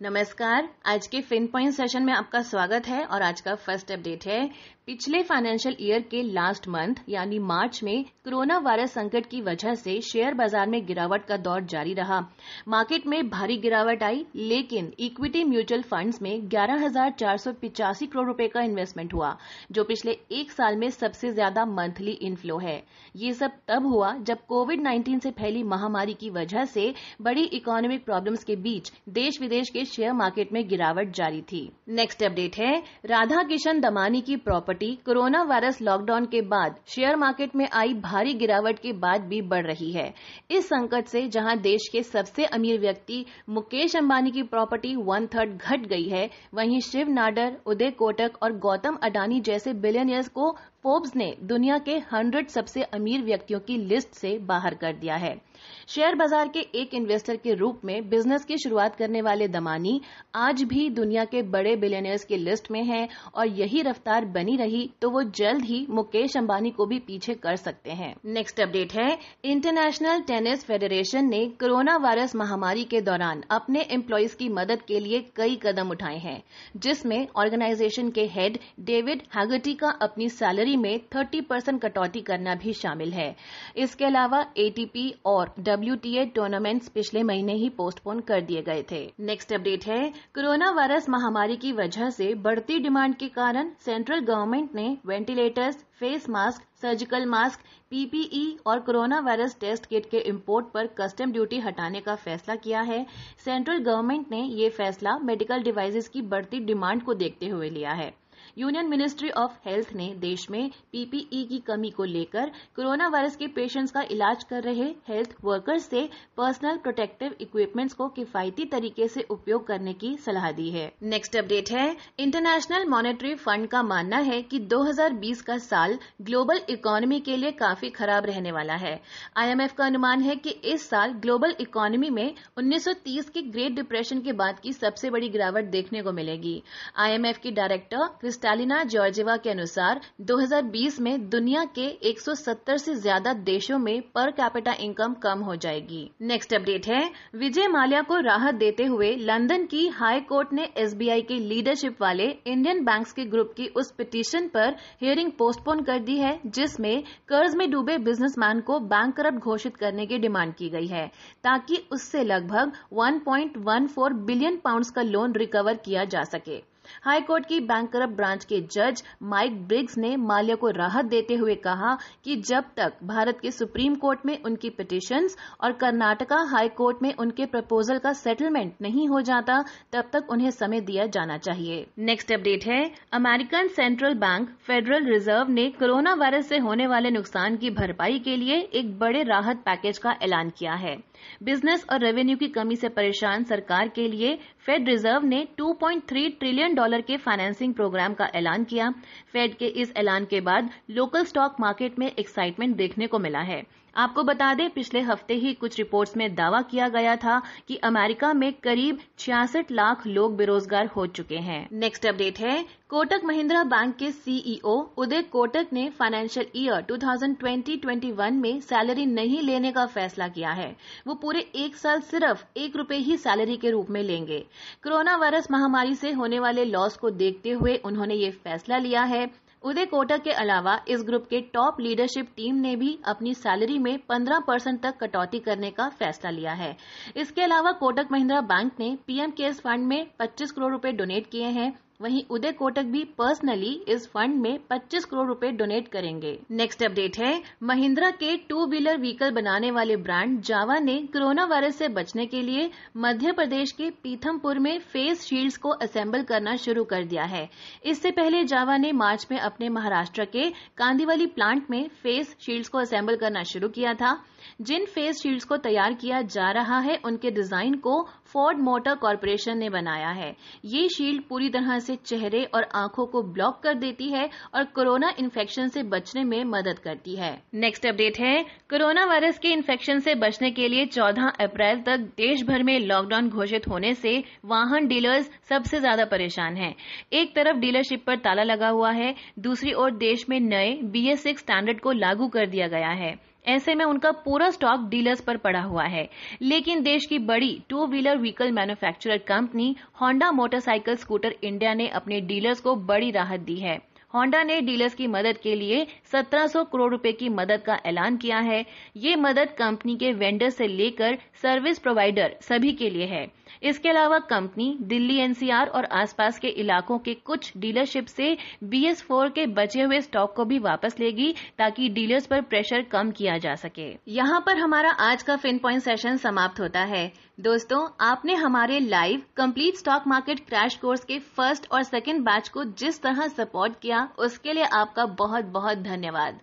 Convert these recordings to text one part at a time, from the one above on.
नमस्कार। आज के फिन पॉइंट सेशन में आपका स्वागत है और आज का फ़र्स्ट अपडेट है। पिछले फाइनेंशियल ईयर के लास्ट मंथ यानी मार्च में कोरोना वायरस संकट की वजह से शेयर बाज़ार में गिरावट का दौर जारी रहा। मार्केट में भारी गिरावट आई, लेकिन इक्विटी म्यूचुअल फंड्स में ग्यारह करोड़ रुपए का इन्वेस्टमेंट हुआ, जो पिछले एक साल में सबसे ज़्यादा मंथली इनफ्लो है। ये सब तब हुआ जब कोविड 19 से फैली महामारी की वजह से बड़ी इकोनॉमिक प्रॉब्लम्स के बीच देश विदेश के शेयर मार्केट में गिरावट जारी थी। नेक्स्ट अपडेट है राधा किशन दमानी की प्रॉपर्टी कोरोना वायरस लॉकडाउन के बाद शेयर मार्केट में आई भारी गिरावट के बाद भी बढ़ रही है। इस संकट से जहाँ देश के सबसे अमीर व्यक्ति मुकेश अंबानी की प्रॉपर्टी वन थर्ड घट गई है, वहीं शिव नाडर, उदय कोटक और गौतम अडानी जैसे बिलियनियर्स को फोर्ब्स ने दुनिया के हंड्रेड सबसे अमीर व्यक्तियों की लिस्ट से बाहर कर दिया है। शेयर बाज़ार के एक इन्वेस्टर के रूप में बिज़नेस की शुरुआत करने वाले दमानी आज भी दुनिया के बड़े बिलियनियर्स की लिस्ट में हैं और यही रफ्तार बनी रही तो वो जल्द ही मुकेश अंबानी को भी पीछे कर सकते हैं। नेक्स्ट अपडेट है। इंटरनेशनल टेनिस फेडरेशन ने कोरोना वायरस महामारी के दौरान अपने एम्प्लॉयज़ की मदद के लिए कई कदम उठाए हैं, जिसमें ऑर्गेनाइजेशन के हेड डेविड हैगटी का अपनी सैलरी में थर्टी परसेंट कटौती करना भी शामिल है। इसके अलावा एटीपी और डब्ल्यूटीए टूर्नामेंट्स पिछले महीने ही पोस्टपोन कर दिए गए थे। नेक्स्ट अपडेट है। कोरोना वायरस महामारी की वजह से बढ़ती डिमांड के कारण सेंट्रल गवर्नमेंट ने ventilators face mask surgical mask PPE और कोरोना वायरस टेस्ट किट के इम्पोर्ट पर कस्टम ड्यूटी हटाने का फैसला किया है। सेंट्रल गवर्नमेंट ने ये फैसला मेडिकल डिवाइसेस की बढ़ती डिमांड को देखते हुए लिया है। यूनियन मिनिस्ट्री ऑफ़ हेल्थ ने देश में पीपीई की कमी को लेकर कोरोना वायरस के पेशेंट्स का इलाज कर रहे हेल्थ वर्कर्स से पर्सनल प्रोटेक्टिव इक्विपमेंट्स को किफायती तरीके से उपयोग करने की सलाह दी है। नेक्स्ट अपडेट है, इंटरनेशनल मॉनेटरी फंड का मानना है कि 2020 का साल ग्लोबल इकोनॉमी के लिए काफ़ी खराब रहने वाला है। आईएमएफ का अनुमान है कि इस साल ग्लोबल इकोनॉमी में 1930 के ग्रेट डिप्रेशन के बाद की सबसे बड़ी गिरावट देखने को मिलेगी। आईएमएफ की डायरेक्टर क्रिस्टा स्टालिना जॉर्जेवा के अनुसार 2020 में दुनिया के 170 से ज़्यादा देशों में पर कैपिटा इनकम कम हो जाएगी। नेक्स्ट अपडेट है। विजय माल्या को राहत देते हुए लंदन की हाई कोर्ट ने एसबीआई के लीडरशिप वाले इंडियन बैंक्स के ग्रुप की उस पिटीशन पर हियरिंग पोस्टपोन कर दी है, जिसमें कर्ज में डूबे बिजनेसमैन को बैंक घोषित करने की डिमांड की गई है, ताकि उससे लगभग 1.14 बिलियन पाउंड्स का लोन रिकवर किया जा सके। हाईकोर्ट की बैंक ब्रांच के जज माइक ब्रिग्स ने माल्या को राहत देते हुए कहा कि जब तक भारत के सुप्रीम कोर्ट में उनकी पिटीशंस और कर्नाटका हाई कोर्ट में उनके प्रपोजल का सेटलमेंट नहीं हो जाता, तब तक उन्हें समय दिया जाना चाहिए। नेक्स्ट अपडेट है। American central bank Federal Reserve ने कोरोना वायरस से होने वाले नुकसान की भरपाई के लिए एक बड़े राहत पैकेज का ऐलान किया है। बिज़नेस और रेवेन्यू की कमी से परेशान सरकार के लिए फेड रिज़र्व ने 2.3 ट्रिलियन डॉलर के फाइनेंसिंग प्रोग्राम का ऐलान किया। फेड के इस ऐलान के बाद लोकल स्टॉक मार्केट में एक्साइटमेंट देखने को मिला है। आपको बता दें, पिछले हफ़्ते ही कुछ रिपोर्ट्स में दावा किया गया था कि अमेरिका में करीब छियासठ लाख लोग बेरोजगार हो चुके हैं। नेक्स्ट अपडेट है, कोटक महिंद्रा बैंक के सीईओ उदय कोटक ने फाइनेंशियल ईयर 2020-21 में सैलरी नहीं लेने का फैसला किया है। वो पूरे एक साल सिर्फ़ एक रुपए ही सैलरी के रूप में लेंगे। कोरोना वायरस महामारी से होने वाले लॉस को देखते हुए उन्होंने ये फैसला लिया है। उदय कोटक के अलावा इस ग्रुप के टॉप लीडरशिप टीम ने भी अपनी सैलरी में 15 परसेंट तक कटौती करने का फैसला लिया है। इसके अलावा कोटक महिंद्रा बैंक ने पीएम केयर्स फंड में 25 करोड़ रुपए डोनेट किए हैं। वहीं उदय कोटक भी पर्सनली इस फंड में 25 करोड़ रुपए डोनेट करेंगे। नेक्स्ट अपडेट है, महिंद्रा के टू व्हीलर व्हीकल बनाने वाले ब्रांड जावा ने कोरोना वायरस से बचने के लिए मध्य प्रदेश के पीथमपुर में फेस शील्ड्स को असेंबल करना शुरू कर दिया है। इससे पहले जावा ने मार्च में अपने महाराष्ट्र के कांदीवाली प्लांट में फेस शील्ड्स को असेंबल करना शुरू किया था। जिन फेस शील्ड्स को तैयार किया जा रहा है, उनके डिज़ाइन को फोर्ड मोटर कॉरपोरेशन ने बनाया है। ये शील्ड पूरी तरह से चेहरे और आँखों को ब्लॉक कर देती है और कोरोना इन्फेक्शन से बचने में मदद करती है। नेक्स्ट अपडेट है। कोरोना वायरस के इन्फेक्शन से बचने के लिए 14 अप्रैल तक देश भर में लॉकडाउन घोषित होने से वाहन डीलर्स सबसे ज़्यादा परेशान हैं। एक तरफ़ डीलरशिप पर ताला लगा हुआ है, दूसरी ओर देश में नए बीएस सिक्स स्टैंडर्ड को लागू कर दिया गया है। ऐसे में उनका पूरा स्टॉक डीलर्स पर पड़ा हुआ है। लेकिन देश की बड़ी two wheeler vehicle manufacturer company Honda motorcycle scooter India ने अपने डीलर्स को बड़ी राहत दी है। होंडा ने डीलर्स की मदद के लिए 1700 करोड़ रुपए की मदद का ऐलान किया है। ये मदद कंपनी के वेंडर से लेकर सर्विस प्रोवाइडर सभी के लिए है। इसके अलावा कंपनी दिल्ली एनसीआर और आसपास के इलाकों के कुछ डीलरशिप से बीएस फोर के बचे हुए स्टॉक को भी वापस लेगी ताकि डीलर्स पर प्रेशर कम किया जा सके। यहाँ पर हमारा आज का फिन पॉइंट सेशन समाप्त होता है। दोस्तों, आपने हमारे live complete stock market crash course के फ़र्स्ट और सेकेंड बैच को जिस तरह सपोर्ट किया, उसके लिए आपका बहुत बहुत धन्यवाद।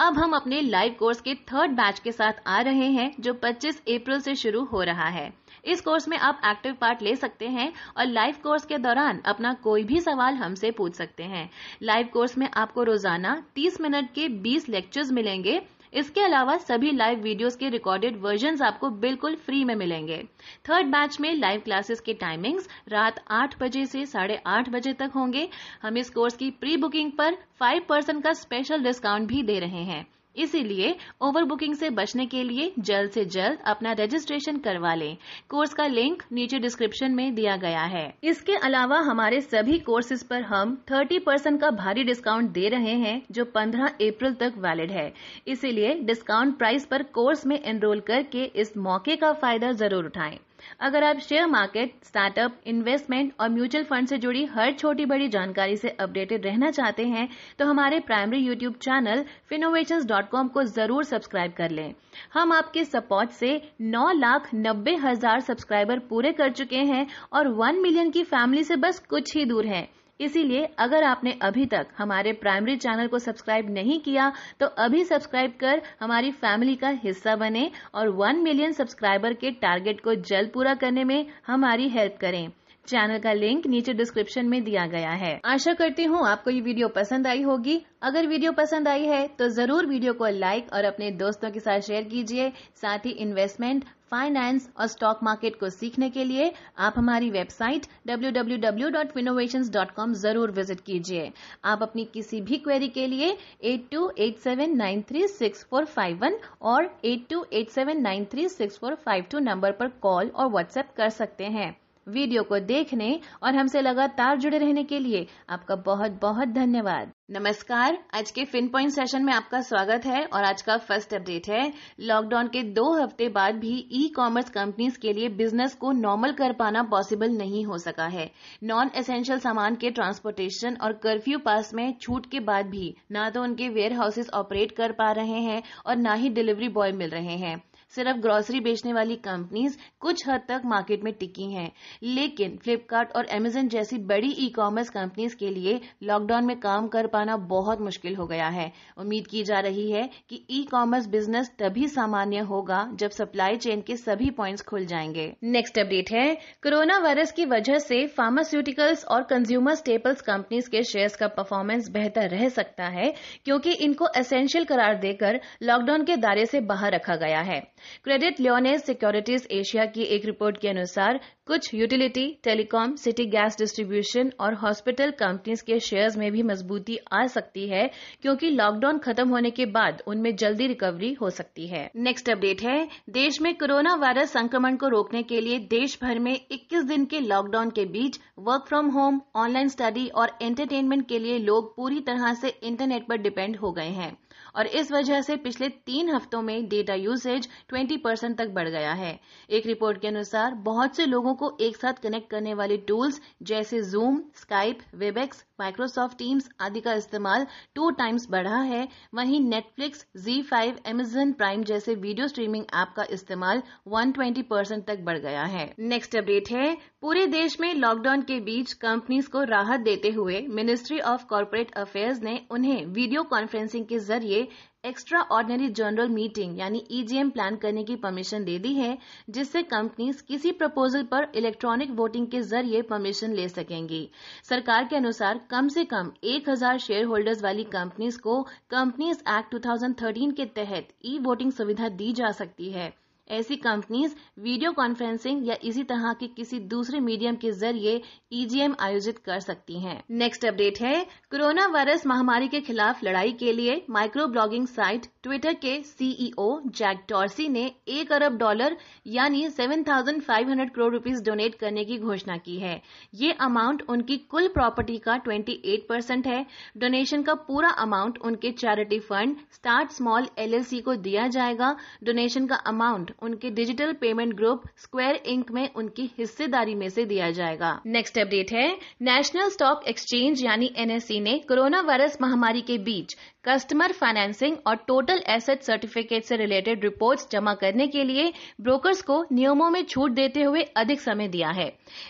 अब हम अपने लाइव कोर्स के थर्ड बैच के साथ आ रहे हैं, जो 25 अप्रैल से शुरू हो रहा है। इस कोर्स में आप एक्टिव पार्ट ले सकते हैं और लाइव कोर्स के दौरान अपना कोई भी सवाल हमसे पूछ सकते हैं। लाइव कोर्स में आपको रोज़ाना 30 मिनट के 20 लेक्चर्स मिलेंगे। इसके अलावा सभी लाइव वीडियोस के रिकॉर्डेड वर्जन आपको बिल्कुल फ्री में मिलेंगे। थर्ड बैच में लाइव क्लासेस के टाइमिंग्स रात आठ बजे से साढ़े आठ बजे तक होंगे। हम इस कोर्स की प्री बुकिंग पर फाइव परसेंट का स्पेशल डिस्काउंट भी दे रहे हैं। इसीलिए ओवर बुकिंग से बचने के लिए जल्द से जल्द अपना रजिस्ट्रेशन करवा लें। कोर्स का लिंक नीचे डिस्क्रिप्शन में दिया गया है। इसके अलावा हमारे सभी कोर्सेज पर हम 30 परसेंट का भारी डिस्काउंट दे रहे हैं, जो 15 अप्रैल तक वैलिड है। इसीलिए डिस्काउंट प्राइस पर कोर्स में एनरोल करके इस मौके का फ़ायदा ज़रूर उठाएँ। अगर आप शेयर मार्केट, स्टार्टअप, इन्वेस्टमेंट और म्यूचुअल फंड से जुड़ी हर छोटी बड़ी जानकारी से अपडेटेड रहना चाहते हैं तो हमारे प्राइमरी यूट्यूब चैनल फिनोवेशन को ज़रूर सब्सक्राइब कर लें। हम आपके सपोर्ट से नौ लाख नब्बे हज़ार सब्सक्राइबर पूरे कर चुके हैं और वन मिलियन की फैमिली से बस कुछ ही दूर हैं। इसीलिए अगर आपने अभी तक हमारे प्राइमरी चैनल को सब्सक्राइब नहीं किया तो अभी सब्सक्राइब कर हमारी फैमिली का हिस्सा बने और वन मिलियन सब्सक्राइबर के टारगेट को जल्द पूरा करने में हमारी हेल्प करें। चैनल का लिंक नीचे डिस्क्रिप्शन में दिया गया है। आशा करती हूँ आपको ये वीडियो पसंद आई होगी। अगर वीडियो पसंद आई है तो ज़रूर वीडियो को लाइक और अपने दोस्तों के साथ शेयर कीजिए। साथ ही इन्वेस्टमेंट, फाइनेंस और स्टॉक मार्केट को सीखने के लिए आप हमारी वेबसाइट www.finnovations.com ज़रूर विज़िट कीजिए। आप अपनी किसी भी क्वेरी के लिए 8287936451 और 8287936452 नंबर पर कॉल और व्हाट्सएप कर सकते हैं। वीडियो को देखने और हमसे लगातार जुड़े रहने के लिए आपका बहुत बहुत धन्यवाद। नमस्कार। आज के फिन पॉइंट सेशन में आपका स्वागत है और आज का फ़र्स्ट अपडेट है। लॉकडाउन के दो हफ़्ते बाद भी ई कॉमर्स कंपनीज़ के लिए बिज़नेस को नॉर्मल कर पाना पॉसिबल नहीं हो सका है। नॉन एसेंशियल सामान के ट्रांसपोर्टेशन और कर्फ्यू पास में छूट के बाद भी ना तो उनके वेयर हाउसेस ऑपरेट कर पा रहे हैं और ना ही डिलीवरी बॉय मिल रहे हैं। सिर्फ़ ग्रोसरी बेचने वाली कंपनीज़ कुछ हद तक मार्केट में टिकी हैं। लेकिन फ्लिपकार्ट और अमेजन जैसी बड़ी ई कॉमर्स कंपनीज़ के लिए लॉकडाउन में काम कर पाना बहुत मुश्किल हो गया है। उम्मीद की जा रही है कि ई कॉमर्स बिज़नेस तभी सामान्य होगा जब सप्लाई चेन के सभी पॉइंट्स खुल जाएँगे। नेक्स्ट अपडेट है। कोरोना वायरस की वजह से फार्मास्यूटिकल्स और कंज्यूमर स्टेपल्स कंपनीज़ के शेयर्स का परफॉर्मेंस बेहतर रह सकता है, क्योंकि इनको एसेंशियल करार देकर लॉकडाउन के दायरे से बाहर रखा गया है। क्रेडिट लियोनेस सिक्योरिटीज एशिया की एक रिपोर्ट के अनुसार, कुछ utility telecom city gas distribution और हॉस्पिटल कंपनीज़ के शेयर्स में भी मजबूती आ सकती है, क्योंकि लॉकडाउन खत्म होने के बाद उनमें जल्दी रिकवरी हो सकती है। नेक्स्ट अपडेट है, देश में कोरोना वायरस संक्रमण को रोकने के लिए देश भर में 21 दिन के लॉकडाउन के बीच work from home online study और एंटरटेनमेंट के लिए लोग पूरी तरह से इंटरनेट पर डिपेंड हो गए हैं। और इस वजह से पिछले तीन हफ्तों में डेटा यूसेज 20 परसेंट तक बढ़ गया है। एक रिपोर्ट के अनुसार बहुत से लोगों को एक साथ कनेक्ट करने वाले टूल्स जैसे Zoom Skype Webex Microsoft Teams आदि का इस्तेमाल टू टाइम्स बढ़ा है। वहीं Netflix Zee five Amazon Prime जैसे वीडियो स्ट्रीमिंग ऐप का इस्तेमाल 120 परसेंट तक बढ़ गया है। नेक्स्ट अपडेट है पूरे देश में लॉकडाउन के बीच कंपनीज़ को राहत देते हुए मिनिस्ट्री ऑफ़ कॉरपोरेट अफेयर्स ने उन्हें वीडियो कॉन्फ्रेंसिंग के ज़रिए एक्स्ट्रा ऑर्डिनरी जनरल मीटिंग यानी ईजीएम प्लान करने की परमिशन दे दी है, जिससे कंपनीज़ किसी प्रपोजल पर इलेक्ट्रॉनिक वोटिंग के ज़रिए परमिशन ले सकेंगी। सरकार के अनुसार कम से कम 1000 शेयर होल्डर्स वाली कंपनीज़ को कंपनीज़ एक्ट 2013 के तहत ई वोटिंग सुविधा दी जा सकती है। ऐसी कंपनीज़ वीडियो कॉन्फ्रेंसिंग या इसी तरह के किसी दूसरे मीडियम के ज़रिए ईजीएम आयोजित कर सकती हैं। नेक्स्ट अपडेट है कोरोना वायरस महामारी के खिलाफ लड़ाई के लिए माइक्रो ब्लॉगिंग साइट ट्विटर के सीईओ जैक टॉर्सी ने एक अरब डॉलर यानी 7,500 करोड़ रुपीस डोनेट करने की घोषणा की है। ये अमाउंट उनकी कुल प्रॉपर्टी का 28 परसेंट है। डोनेशन का पूरा अमाउंट उनके charity fund start small LLC को दिया जाएगा। डोनेशन का अमाउंट उनके digital payment group Square Inc में उनकी हिस्सेदारी में से दिया जाएगा। नेक्स्ट अपडेट है। नेशनल स्टॉक एक्सचेंज यानी एनएससी ने कोरोना वायरस महामारी के बीच कस्टमर फाइनेंसिंग और टोटल एसेट सर्टिफिकेट से रिलेटेड रिपोर्ट्स जमा करने के लिए ब्रोकर्स को नियमों में छूट देते हुए अधिक समय दिया है।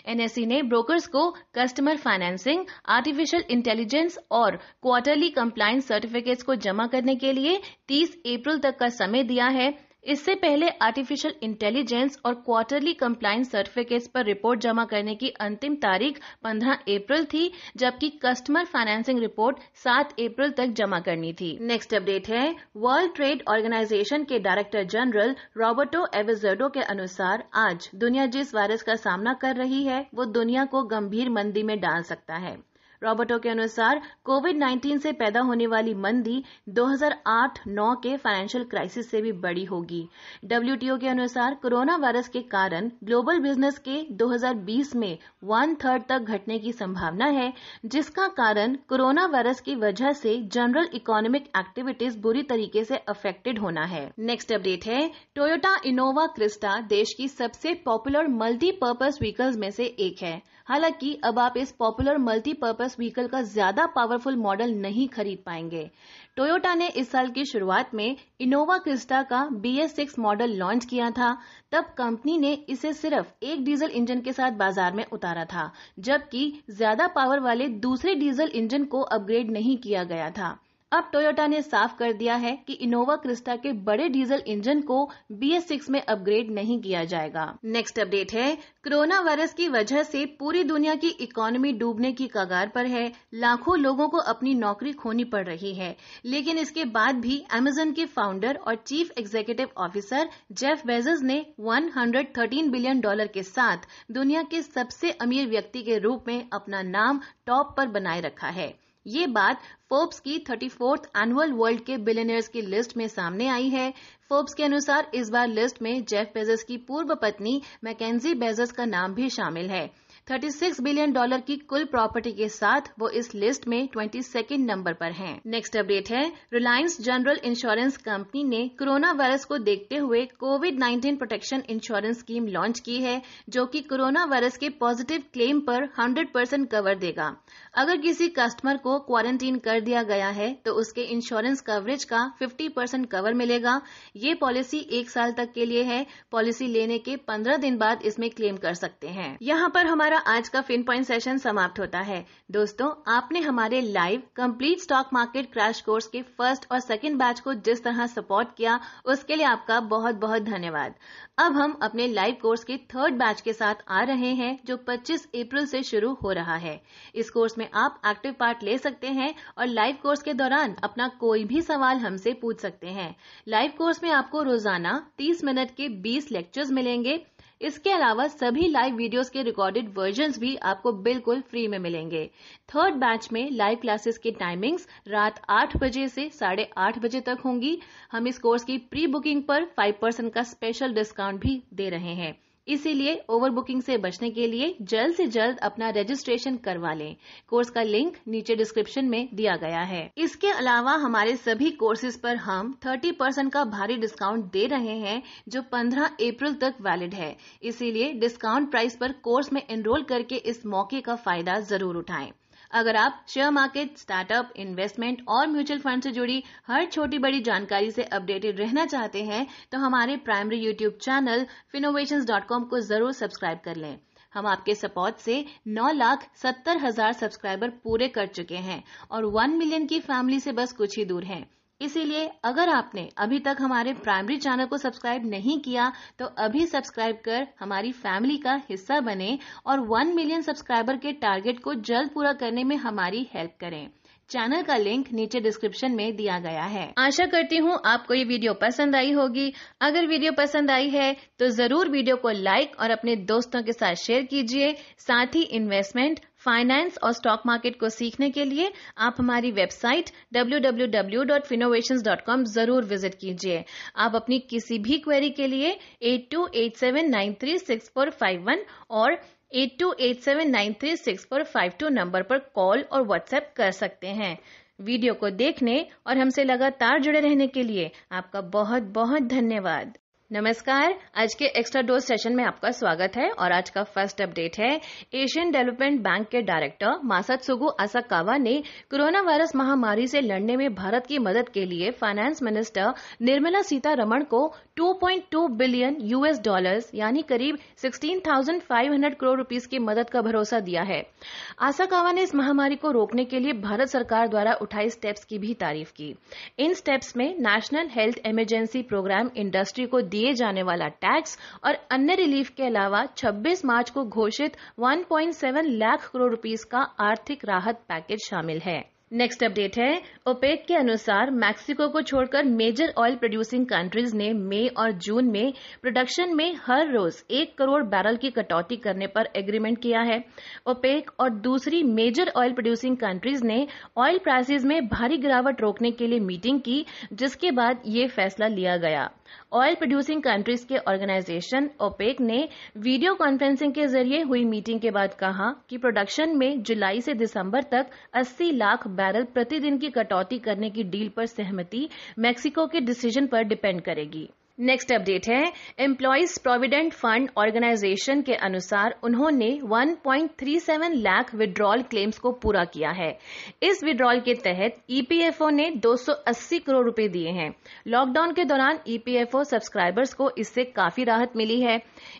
एनएससी ने ब्रोकर्स को कस्टमर फाइनेंसिंग आर्टिफिशियल इंटेलिजेंस और क्वार्टरली कंप्लायंस सर्टिफिकेट्स को जमा करने के लिए 30 अप्रैल तक का समय दिया है। इससे पहले आर्टिफिशियल इंटेलिजेंस और क्वार्टरली कंप्लायंस सर्टिफिकेट्स पर रिपोर्ट जमा करने की अंतिम तारीख 15 अप्रैल थी, जबकि कस्टमर फाइनेंसिंग रिपोर्ट 7 अप्रैल तक जमा करनी थी। नेक्स्ट अपडेट है वर्ल्ड ट्रेड ऑर्गेनाइजेशन के डायरेक्टर जनरल रॉबर्टो एविजर्डो के अनुसार आज दुनिया जिस वायरस का सामना कर रही है, वो दुनिया को गंभीर मंदी में डाल सकता है। रॉबर्टो के अनुसार कोविड 19 से पैदा होने वाली मंदी 2008-9 के फाइनेंशियल क्राइसिस से भी बड़ी होगी। डब्ल्यूटीओ के अनुसार कोरोना वायरस के कारण ग्लोबल बिज़नेस के 2020 में वन थर्ड तक घटने की संभावना है, जिसका कारण कोरोना वायरस की वजह से जनरल इकोनॉमिक एक्टिविटीज़ बुरी तरीके से अफेक्टेड होना है। नेक्स्ट अपडेट है टोयोटा इनोवा क्रिस्टा देश की सबसे पॉपुलर मल्टीपर्पज व्हीकल्स में से एक है। हालाँकि अब आप इस पॉपुलर मल्टीपर्पज व्हीकल का ज़्यादा पावरफुल मॉडल नहीं खरीद पाएँगे। टोयोटा ने इस साल की शुरुआत में इनोवा क्रिस्टा का बी मॉडल लॉन्च किया था। तब कंपनी ने इसे सिर्फ़ एक डीजल इंजन के साथ बाज़ार में उतारा था, जबकि ज़्यादा पावर वाले दूसरे डीजल इंजन को अपग्रेड नहीं किया गया था। अब टोयोटा ने साफ़ कर दिया है कि इनोवा क्रिस्टा के बड़े डीजल इंजन को बी एस सिक्स में अपग्रेड नहीं किया जाएगा। नेक्स्ट अपडेट है कोरोना वायरस की वजह से पूरी दुनिया की इकोनॉमी डूबने की कगार पर है। लाखों लोगों को अपनी नौकरी खोनी पड़ रही है। लेकिन इसके बाद भी अमेजन के फाउंडर और chief executive officer Jeff Bezos ने 113 बिलियन डॉलर के साथ दुनिया के सबसे अमीर व्यक्ति के रूप में अपना नाम टॉप पर बनाए रखा है। ये बात फोर्ब्स की थर्टी फोर्थ एनुअल वर्ल्ड के बिलियनर्स की लिस्ट में सामने आई है। फोर्ब्स के अनुसार इस बार लिस्ट में जेफ बेजस की पूर्व पत्नी मैकेजी बेजस का नाम भी शामिल है। 36 बिलियन डॉलर की कुल प्रॉपर्टी के साथ वो इस लिस्ट में ट्वेंटी सेकेंड नंबर पर हैं। नेक्स्ट अपडेट है रिलायंस जनरल इंश्योरेंस कंपनी ने कोरोना वायरस को देखते हुए Covid 19 protection insurance scheme launch की है, जो कि कोरोना वायरस के पॉजिटिव क्लेम पर 100 परसेंट कवर देगा। अगर किसी कस्टमर को क्वारंटीन कर दिया गया है तो उसके इंश्योरेंस कवरेज का 50 परसेंट कवर मिलेगा। ये पॉलिसी एक साल तक के लिए है, पॉलिसी लेने के पंद्रह दिन बाद इसमें क्लेम कर सकते हैं। यहाँ पर हमारा आज का फिन पॉइंट सेशन समाप्त होता है। दोस्तों, आपने हमारे live complete stock market crash course के फ़र्स्ट और सेकंड बैच को जिस तरह सपोर्ट किया, उसके लिए आपका बहुत बहुत धन्यवाद। अब हम अपने लाइव कोर्स के थर्ड बैच के साथ आ रहे हैं, जो 25 अप्रैल से शुरू हो रहा है। इस कोर्स में आप एक्टिव पार्ट ले सकते हैं और लाइव कोर्स के दौरान अपना कोई भी सवाल हमसे पूछ सकते हैं। लाइव कोर्स में आपको रोज़ाना 30 मिनट के 20 लेक्चर्स मिलेंगे। इसके अलावा सभी लाइव वीडियोस के रिकॉर्डेड वर्जन्स भी आपको बिल्कुल फ्री में मिलेंगे। थर्ड बैच में लाइव क्लासेस की टाइमिंग्स रात आठ बजे से साढ़े आठ बजे तक होंगी। हम इस कोर्स की प्री बुकिंग पर फाइव परसेंट का स्पेशल डिस्काउंट भी दे रहे हैं। इसीलिए ओवर बुकिंग से बचने के लिए जल्द से जल्द अपना रजिस्ट्रेशन करवा लें। कोर्स का लिंक नीचे डिस्क्रिप्शन में दिया गया है। इसके अलावा हमारे सभी कोर्सेज पर हम 30 परसेंट का भारी डिस्काउंट दे रहे हैं, जो 15 अप्रैल तक वैलिड है। इसीलिए डिस्काउंट प्राइस पर कोर्स में एनरोल करके इस मौके का फ़ायदा ज़रूर उठाएँ। अगर आप शेयर मार्केट, स्टार्टअप, इन्वेस्टमेंट और म्यूचुअल फंड से जुड़ी हर छोटी बड़ी जानकारी से अपडेटेड रहना चाहते हैं तो हमारे प्राइमरी यूट्यूब चैनल फिनोवेशन को ज़रूर सब्सक्राइब कर लें। हम आपके सपोर्ट से नौ लाख सत्तर हज़ार सब्सक्राइबर पूरे कर चुके हैं और वन मिलियन की फैमिली से बस कुछ ही दूर हैं। इसीलिए अगर आपने अभी तक हमारे प्राइमरी चैनल को सब्सक्राइब नहीं किया तो अभी सब्सक्राइब कर हमारी फैमिली का हिस्सा बने और वन मिलियन सब्सक्राइबर के टारगेट को जल्द पूरा करने में हमारी हेल्प करें। चैनल का लिंक नीचे डिस्क्रिप्शन में दिया गया है। आशा करती हूँ आपको ये वीडियो पसंद आई होगी। अगर वीडियो पसंद आई है तो ज़रूर वीडियो को लाइक और अपने दोस्तों के साथ शेयर कीजिए। साथ ही इन्वेस्टमेंट, फाइनेंस और स्टॉक मार्केट को सीखने के लिए आप हमारी वेबसाइट www.finnovations.com ज़रूर विज़िट कीजिए। आप अपनी किसी भी क्वेरी के लिए 8287936451 और 8287936452 नंबर पर कॉल और व्हाट्सएप कर सकते हैं। वीडियो को देखने और हमसे लगातार जुड़े रहने के लिए आपका बहुत बहुत धन्यवाद। नमस्कार। आज के एक्स्ट्रा डोज सेशन में आपका स्वागत है और आज का फ़र्स्ट अपडेट है। एशियन डेवलपमेंट बैंक के डायरेक्टर मासतसुगु असाकावा ने कोरोना वायरस महामारी से लड़ने में भारत की मदद के लिए फाइनेंस मिनिस्टर निर्मला सीतारमण को 2.2 बिलियन यूएस डॉलर्स यानी करीब 16,500 करोड़ रुपीस की मदद का भरोसा दिया है। आसाकावा ने इस महामारी को रोकने के लिए भारत सरकार द्वारा उठाए स्टेप्स की भी तारीफ़ की। इन स्टेप्स में national health emergency programme industry को दिए जाने वाला टैक्स और अन्य रिलीफ के अलावा 26 मार्च को घोषित 1.7 लाख करोड़ रुपीस का आर्थिक राहत पैकेज शामिल है। नेक्स्ट अपडेट है, ओपेक के अनुसार मैक्सिको को छोड़कर मेजर ऑयल प्रोड्यूसिंग कंट्रीज़ ने मई और जून में प्रोडक्शन में हर रोज एक करोड़ बैरल की कटौती करने पर एग्रीमेंट किया है। ओपेक और दूसरी मेजर ऑयल प्रोड्यूसिंग कंट्रीज़ ने ऑयल प्राइसेज में भारी गिरावट रोकने के लिए मीटिंग की, जिसके बाद ये फैसला लिया गया। ऑयल प्रोड्यूसिंग कंट्रीज़ के ऑर्गेनाइजेशन ओपेक ने वीडियो कॉन्फ्रेंसिंग के ज़रिए हुई मीटिंग के बाद कहा कि प्रोडक्शन में जुलाई से दिसंबर तक 80 लाख बैरल प्रतिदिन की कटौती करने की डील पर सहमति मैक्सिको के डिसीज़न पर डिपेंड करेगी। नेक्स्ट अपडेट है. एम्प्लॉयज़ प्रोविडेंट फंड ऑर्गेनाइजेशन के अनुसार उन्होंने 1.37 लाख विड्रॉल क्लेम्स को पूरा किया है। इस विड्रॉल के तहत ईपीएफओ ने 280 करोड़ रुपए दिए हैं। लॉकडाउन के दौरान ईपीएफओ सब्सक्राइबर्स को इससे काफ़ी राहत मिली है।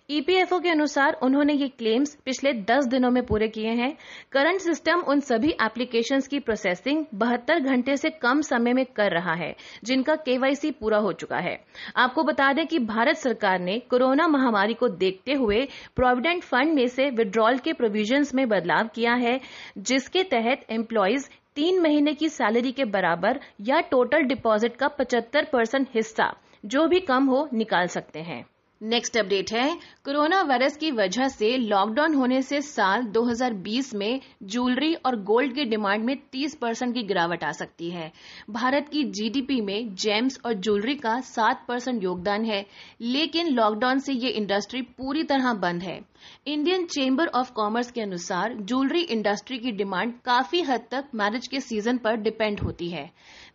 ईपीएफओ के अनुसार उन्होंने ये क्लेम्स पिछले 10 दिनों में पूरे किए हैं। करंट सिस्टम उन सभी एप्लीकेशन की प्रोसेसिंग बहत्तर घंटे से कम समय में कर रहा है, जिनका केवाईसी पूरा हो चुका है। आपको बता दें कि भारत सरकार ने कोरोना महामारी को देखते हुए प्रोविडेंट फंड में से विड्रॉल के प्रोविजंस में बदलाव किया है, जिसके तहत एम्प्लॉयज़ तीन महीने की सैलरी के बराबर या टोटल डिपॉजिट का 75 परसेंट हिस्सा, जो भी कम हो, निकाल सकते हैं। नेक्स्ट अपडेट है। कोरोना वायरस की वजह से लॉकडाउन होने से साल 2020 में ज्वेलरी और गोल्ड की डिमांड में 30 परसेंट की गिरावट आ सकती है। भारत की जीडीपी में जेम्स और ज्वेलरी का 7 परसेंट योगदान है, लेकिन लॉकडाउन से ये इंडस्ट्री पूरी तरह बंद है। इंडियन चेंबर ऑफ़ कॉमर्स के अनुसार ज्वेलरी इंडस्ट्री की डिमांड काफ़ी हद तक मैरिज के सीज़न पर डिपेंड होती है।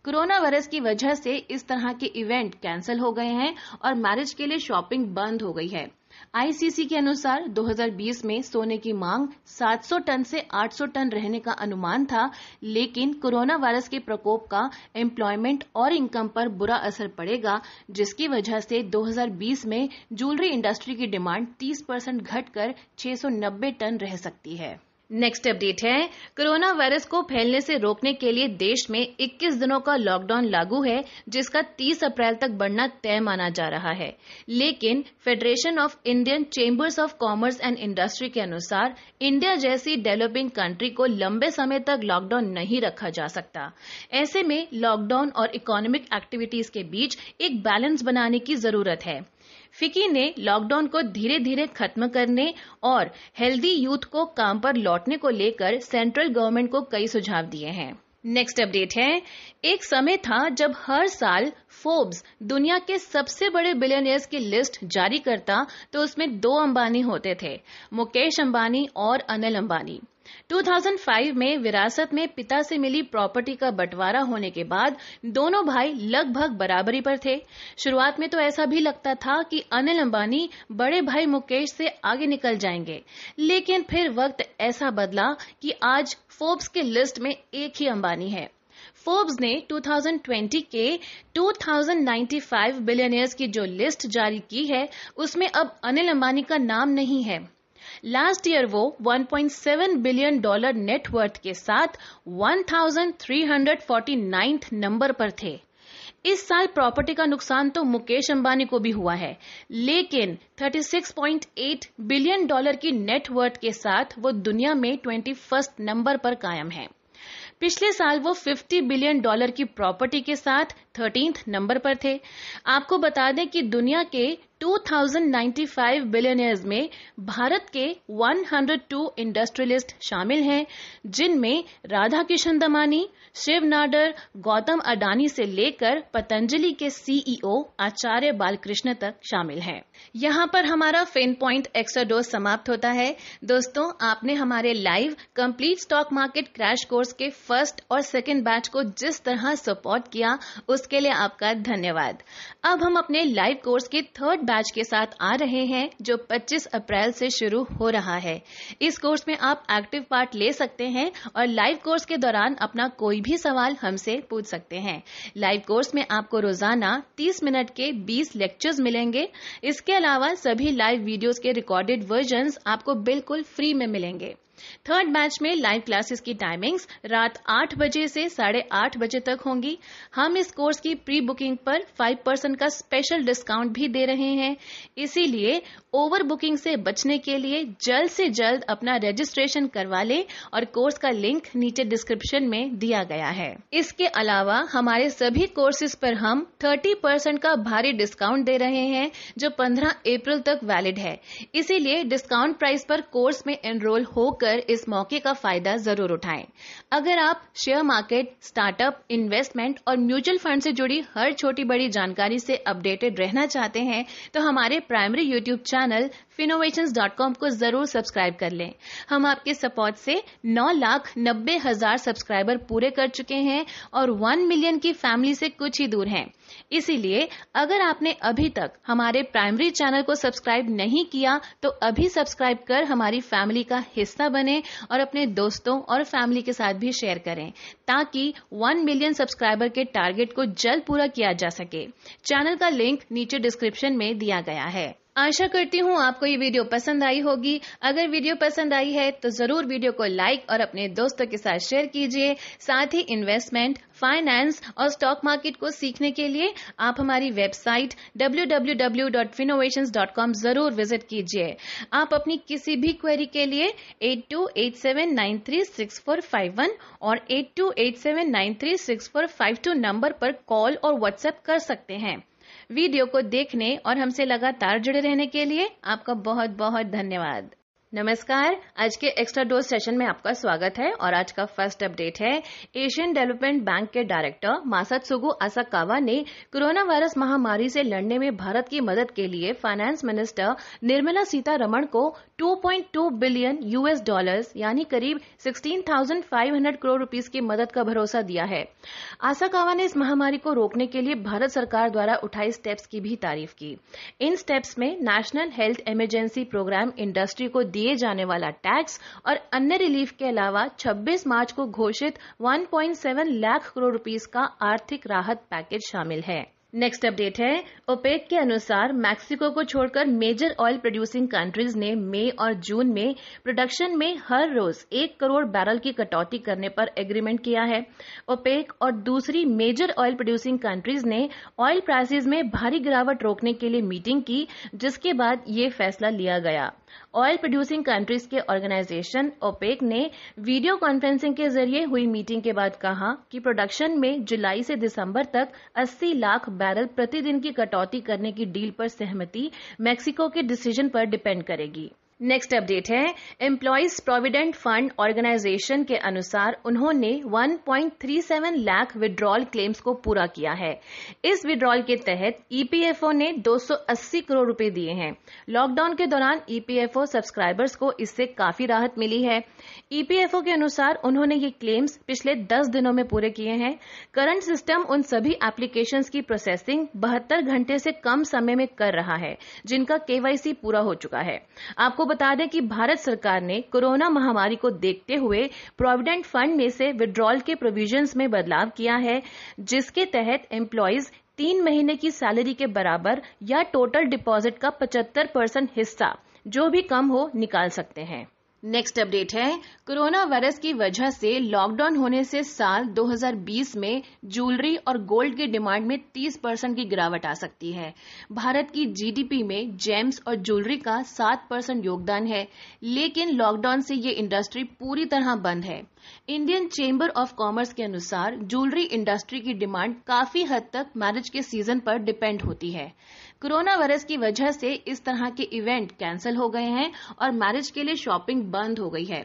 कोरोना वायरस की वजह से इस तरह के इवेंट कैंसिल हो गए हैं और मैरिज के लिए शॉपिंग बंद हो गई है। आईसीसी के अनुसार 2020 में सोने की मांग 700 टन से 800 टन रहने का अनुमान था, लेकिन कोरोना वायरस के प्रकोप का एम्प्लॉयमेंट और इनकम पर बुरा असर पड़ेगा, जिसकी वजह से 2020 में ज्वेलरी इंडस्ट्री की डिमांड 30 परसेंट घटकर 690 टन रह सकती है। नेक्स्ट अपडेट है। कोरोना वायरस को फैलने से रोकने के लिए देश में 21 दिनों का लॉकडाउन लागू है, जिसका 30 अप्रैल तक बढ़ना तय माना जा रहा है। लेकिन federation of Indian chambers of commerce and industry के अनुसार इंडिया जैसी डेवलपिंग कंट्री को लंबे समय तक लॉकडाउन नहीं रखा जा सकता। ऐसे में लॉकडाउन और इकोनॉमिक एक्टिविटीज़ के बीच एक बैलेंस बनाने की ज़रूरत है। फिकी ने लॉकडाउन को धीरे धीरे खत्म करने और हेल्दी यूथ को काम पर लौटने को लेकर सेंट्रल गवर्नमेंट को कई सुझाव दिए हैं। नेक्स्ट अपडेट है, एक समय था जब हर साल फोर्ब्स, दुनिया के सबसे बड़े बिलियनियर्स की लिस्ट जारी करता तो उसमें दो अंबानी होते थे, मुकेश अंबानी और अनिल अंबानी। 2005 में विरासत में पिता से मिली प्रॉपर्टी का बंटवारा होने के बाद दोनों भाई लगभग बराबरी पर थे। शुरुआत में तो ऐसा भी लगता था कि अनिल अंबानी बड़े भाई मुकेश से आगे निकल जाएँगे, लेकिन फिर वक्त ऐसा बदला कि आज फोर्ब्स के लिस्ट में एक ही अंबानी है। फोर्ब्स ने 2020 के 2095 बिलियनियर्स की जो लिस्ट जारी की है, उसमें अब अनिल अंबानी का नाम नहीं है। लास्ट ईयर वो 1.7 बिलियन डॉलर नेटवर्थ के साथ 1349 नंबर पर थे। इस साल प्रॉपर्टी का नुकसान तो मुकेश अंबानी को भी हुआ है, लेकिन 36.8 बिलियन डॉलर की नेटवर्थ के साथ वो दुनिया में ट्वेंटी फ़र्स्ट नंबर पर कायम है। पिछले साल वो 50 बिलियन डॉलर की प्रॉपर्टी के साथ थर्टींथ नंबर पर थे। आपको बता दें कि दुनिया के 2095 बिलियनियर्स में भारत के 102 इंडस्ट्रियलिस्ट शामिल हैं, जिनमें राधा किशन दमानी, शिव नाडर, गौतम अडानी से लेकर पतंजलि के सीईओ आचार्य बालकृष्ण तक शामिल हैं। यहाँ पर हमारा फेन पॉइंट एक्स्ट्रा डोज समाप्त होता है। दोस्तों, आपने हमारे live complete stock market crash course के फ़र्स्ट और सेकेंड बैच को जिस तरह सपोर्ट किया, उसके लिए आपका धन्यवाद। अब हम अपने लाइव कोर्स के थर्ड बैच के साथ आ रहे हैं, जो 25 अप्रैल से शुरू हो रहा है। इस कोर्स में आप एक्टिव पार्ट ले सकते हैं और लाइव कोर्स के दौरान अपना कोई भी सवाल हमसे पूछ सकते हैं। लाइव कोर्स में आपको रोज़ाना 30 मिनट के 20 लेक्चर्स मिलेंगे। इसके अलावा सभी लाइव वीडियोस के रिकॉर्डेड वर्जन आपको बिल्कुल फ्री में मिलेंगे। थर्ड बैच में लाइव क्लासेस की टाइमिंग्स रात आठ बजे से साढ़े आठ बजे तक होंगी। हम इस कोर्स की प्री बुकिंग पर फाइव परसेंट का स्पेशल डिस्काउंट भी दे रहे हैं। इसीलिए ओवर बुकिंग से बचने के लिए जल्द से जल्द अपना रजिस्ट्रेशन करवा ले और कोर्स का लिंक नीचे डिस्क्रिप्शन में दिया गया है। इसके अलावा हमारे सभी कोर्सेज पर हम 30 परसेंट का भारी डिस्काउंट दे रहे हैं, जो 15 अप्रैल तक वैलिड है। इसीलिए डिस्काउंट प्राइस पर कोर्स में एनरोल होकर इस मौके का फ़ायदा ज़रूर उठाएँ। अगर आप शेयर मार्केट स्टार्टअप इन्वेस्टमेंट और म्यूचुअल फंड से जुड़ी हर छोटी बड़ी जानकारी से अपडेटेड रहना चाहते हैं तो हमारे primary YouTube channel Finnovation dot com को ज़रूर सब्सक्राइब कर लें। हम आपके सपोर्ट से नौ लाख नब्बे हज़ार सब्सक्राइबर पूरे कर चुके हैं और वन मिलियन की फैमिली से कुछ ही दूर हैं। इसीलिए अगर आपने अभी तक हमारे प्राइमरी चैनल को सब्सक्राइब नहीं किया तो अभी सब्सक्राइब कर हमारी फैमिली का हिस्सा बने और अपने दोस्तों और फैमिली के साथ भी शेयर करें, ताकि वन मिलियन सब्सक्राइबर के टारगेट को जल्द पूरा किया जा सके। चैनल का लिंक नीचे डिस्क्रिप्शन में दिया गया है। आशा करती हूँ आपको ये वीडियो पसंद आई होगी। अगर वीडियो पसंद आई है तो ज़रूर वीडियो को लाइक और अपने दोस्तों के साथ शेयर कीजिए। साथ ही इन्वेस्टमेंट, फाइनेंस और स्टॉक मार्केट को सीखने के लिए आप हमारी वेबसाइट www.finnovations.com ज़रूर विज़िट कीजिए। आप अपनी किसी भी क्वेरी के लिए 8287936451 और 8287936452 नंबर पर कॉल और व्हाट्सएप कर सकते हैं। वीडियो को देखने और हमसे लगातार जुड़े रहने के लिए आपका बहुत बहुत धन्यवाद। नमस्कार। आज के एक्स्ट्रा डोज सेशन में आपका स्वागत है और आज का फ़र्स्ट अपडेट है। एशियन डेवलपमेंट बैंक के डायरेक्टर मासतसुगु असाकावा ने कोरोना वायरस महामारी से लड़ने में भारत की मदद के लिए फाइनेंस मिनिस्टर निर्मला सीतारमण को 2.2 बिलियन यूएस डॉलर्स यानी करीब 16,500 करोड़ रुपीस की मदद का भरोसा दिया है। आसाकावा ने इस महामारी को रोकने के लिए भारत सरकार द्वारा उठाई स्टेप्स की भी तारीफ़ की। इन स्टेप्स में national health emergency programme industry को दिए जाने वाला टैक्स और अन्य रिलीफ के अलावा 26 मार्च को घोषित 1.7 लाख करोड़ रुपीस का आर्थिक राहत पैकेज शामिल है। नेक्स्ट अपडेट है, ओपेक के अनुसार मैक्सिको को छोड़कर मेजर ऑयल प्रोड्यूसिंग कंट्रीज़ ने मई और जून में प्रोडक्शन में हर रोज एक करोड़ बैरल की कटौती करने पर एग्रीमेंट किया है। ओपेक और दूसरी मेजर ऑयल प्रोड्यूसिंग कंट्रीज़ ने ऑयल प्राइसेज में भारी गिरावट रोकने के लिए मीटिंग की, जिसके बाद ये फैसला लिया गया। ऑयल प्रोड्यूसिंग कंट्रीज़ के ऑर्गेनाइजेशन ओपेक ने वीडियो कॉन्फ्रेंसिंग के ज़रिए हुई मीटिंग के बाद कहा कि प्रोडक्शन में जुलाई से दिसंबर तक 80 लाख बैरल प्रतिदिन की कटौती करने की डील पर सहमति मैक्सिको के डिसीज़न पर डिपेंड करेगी। नेक्स्ट अपडेट है. एम्प्लॉयज़ प्रोविडेंट फंड ऑर्गेनाइजेशन के अनुसार उन्होंने 1.37 लाख विड्रॉल क्लेम्स को पूरा किया है। इस विड्रॉल के तहत ईपीएफओ ने 280 करोड़ रुपए दिए हैं। लॉकडाउन के दौरान ईपीएफओ सब्सक्राइबर्स को इससे काफ़ी राहत मिली है। ईपीएफओ के अनुसार उन्होंने ये क्लेम्स पिछले 10 दिनों में पूरे किए हैं। करंट सिस्टम उन सभी एप्लीकेशन की प्रोसेसिंग बहत्तर घंटे से कम समय में कर रहा है, जिनका केवाईसी पूरा हो चुका है। आपको बता दें कि भारत सरकार ने कोरोना महामारी को देखते हुए प्रोविडेंट फंड में से विड्रॉल के प्रोविजंस में बदलाव किया है, जिसके तहत एम्प्लॉयज़ तीन महीने की सैलरी के बराबर या टोटल डिपॉजिट का 75 परसेंट हिस्सा, जो भी कम हो, निकाल सकते हैं। नेक्स्ट अपडेट है। कोरोना वायरस की वजह से लॉकडाउन होने से साल 2020 में ज्वेलरी और गोल्ड की डिमांड में 30 परसेंट की गिरावट आ सकती है। भारत की जीडीपी में जेम्स और ज्वेलरी का 7 परसेंट योगदान है। लेकिन लॉकडाउन से ये इंडस्ट्री पूरी तरह बंद है। इंडियन चेंबर ऑफ़ कॉमर्स के अनुसार ज्वेलरी इंडस्ट्री की डिमांड काफ़ी हद तक मैरिज के सीज़न पर डिपेंड होती है। कोरोना वायरस की वजह से इस तरह के इवेंट कैंसिल हो गए हैं और मैरिज के लिए शॉपिंग बंद हो गई है।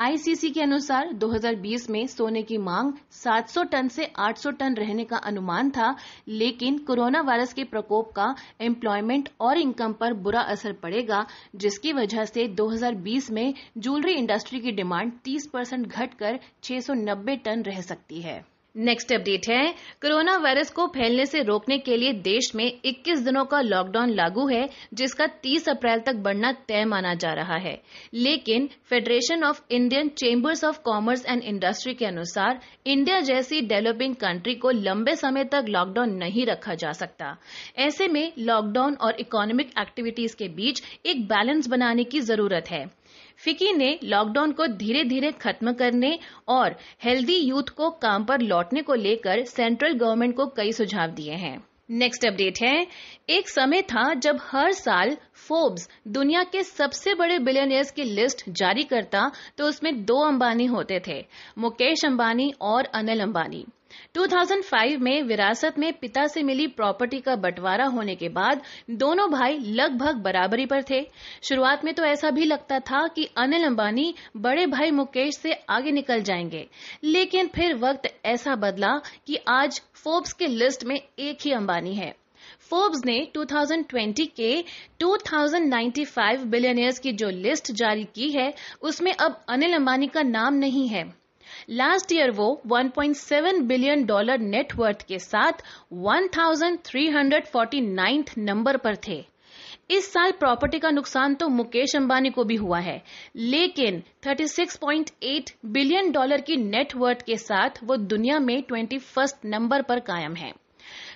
आईसीसी के अनुसार 2020 में सोने की मांग 700 टन से 800 टन रहने का अनुमान था, लेकिन कोरोना वायरस के प्रकोप का एम्प्लॉयमेंट और इनकम पर बुरा असर पड़ेगा, जिसकी वजह से 2020 में ज्वेलरी इंडस्ट्री की डिमांड 30 परसेंट घटकर 690 टन रह सकती है। नेक्स्ट अपडेट है। कोरोना वायरस को फैलने से रोकने के लिए देश में 21 दिनों का लॉकडाउन लागू है, जिसका 30 अप्रैल तक बढ़ना तय माना जा रहा है। लेकिन federation of Indian chambers of commerce and industry के अनुसार इंडिया जैसी डेवलपिंग कंट्री को लंबे समय तक लॉकडाउन नहीं रखा जा सकता। ऐसे में लॉकडाउन और इकोनॉमिक एक्टिविटीज़ के बीच एक बैलेंस बनाने की ज़रूरत है। फिकी ने लॉकडाउन को धीरे धीरे खत्म करने और हेल्दी यूथ को काम पर लौटने को लेकर सेंट्रल गवर्नमेंट को कई सुझाव दिए हैं। नेक्स्ट अपडेट है, एक समय था जब हर साल फोर्ब्स दुनिया के सबसे बड़े बिलियनियर्स की लिस्ट जारी करता तो उसमें दो अंबानी होते थे, मुकेश अंबानी और अनिल अंबानी। 2005 में विरासत में पिता से मिली प्रॉपर्टी का बंटवारा होने के बाद दोनों भाई लगभग बराबरी पर थे। शुरुआत में तो ऐसा भी लगता था कि अनिल अंबानी बड़े भाई मुकेश से आगे निकल जाएँगे। लेकिन फिर वक्त ऐसा बदला कि आज फोर्ब्स के लिस्ट में एक ही अंबानी है। फोर्ब्स ने 2020 के 2095 बिलियनियर्स की जो लिस्ट जारी की है, उसमें अब अनिल अंबानी का नाम नहीं है। लास्ट ईयर वो 1.7 बिलियन डॉलर नेटवर्थ के साथ 1349 नंबर पर थे। इस साल प्रॉपर्टी का नुकसान तो मुकेश अंबानी को भी हुआ है, लेकिन 36.8 बिलियन डॉलर की नेटवर्थ के साथ वो दुनिया में ट्वेंटी फ़र्स्ट नंबर पर कायम है।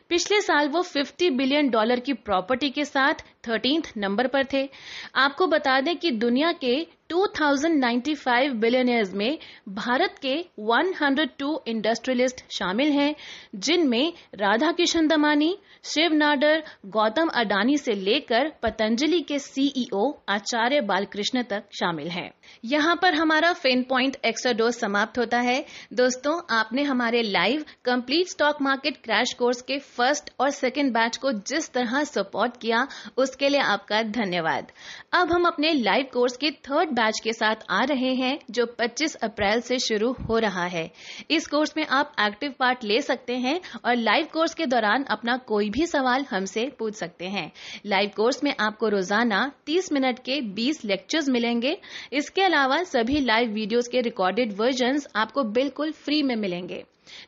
पिछले साल वो 50 बिलियन डॉलर की प्रॉपर्टी के साथ थर्टींथ नंबर पर थे। आपको बता दें कि दुनिया के 2095 बिलियनियर्स में भारत के 102 इंडस्ट्रियलिस्ट शामिल हैं, जिनमें राधा किशन दमानी, शिव नाडर, गौतम अडानी से लेकर पतंजलि के सीईओ आचार्य बालकृष्ण तक शामिल हैं। यहाँ पर हमारा फेन पॉइंट एक्स्ट्रा डोज समाप्त होता है। दोस्तों, आपने हमारे live complete stock market crash course के फ़र्स्ट और सेकेंड बैच को जिस तरह सपोर्ट किया, उसके लिए आपका धन्यवाद। अब हम अपने लाइव कोर्स के थर्ड बैच के साथ आ रहे हैं, जो 25 अप्रैल से शुरू हो रहा है। इस कोर्स में आप एक्टिव पार्ट ले सकते हैं और लाइव कोर्स के दौरान अपना कोई भी सवाल हमसे पूछ सकते हैं। लाइव कोर्स में आपको रोज़ाना 30 मिनट के 20 लेक्चर्स मिलेंगे। इसके अलावा सभी लाइव वीडियोस के रिकॉर्डेड वर्जन आपको बिल्कुल फ्री में मिलेंगे।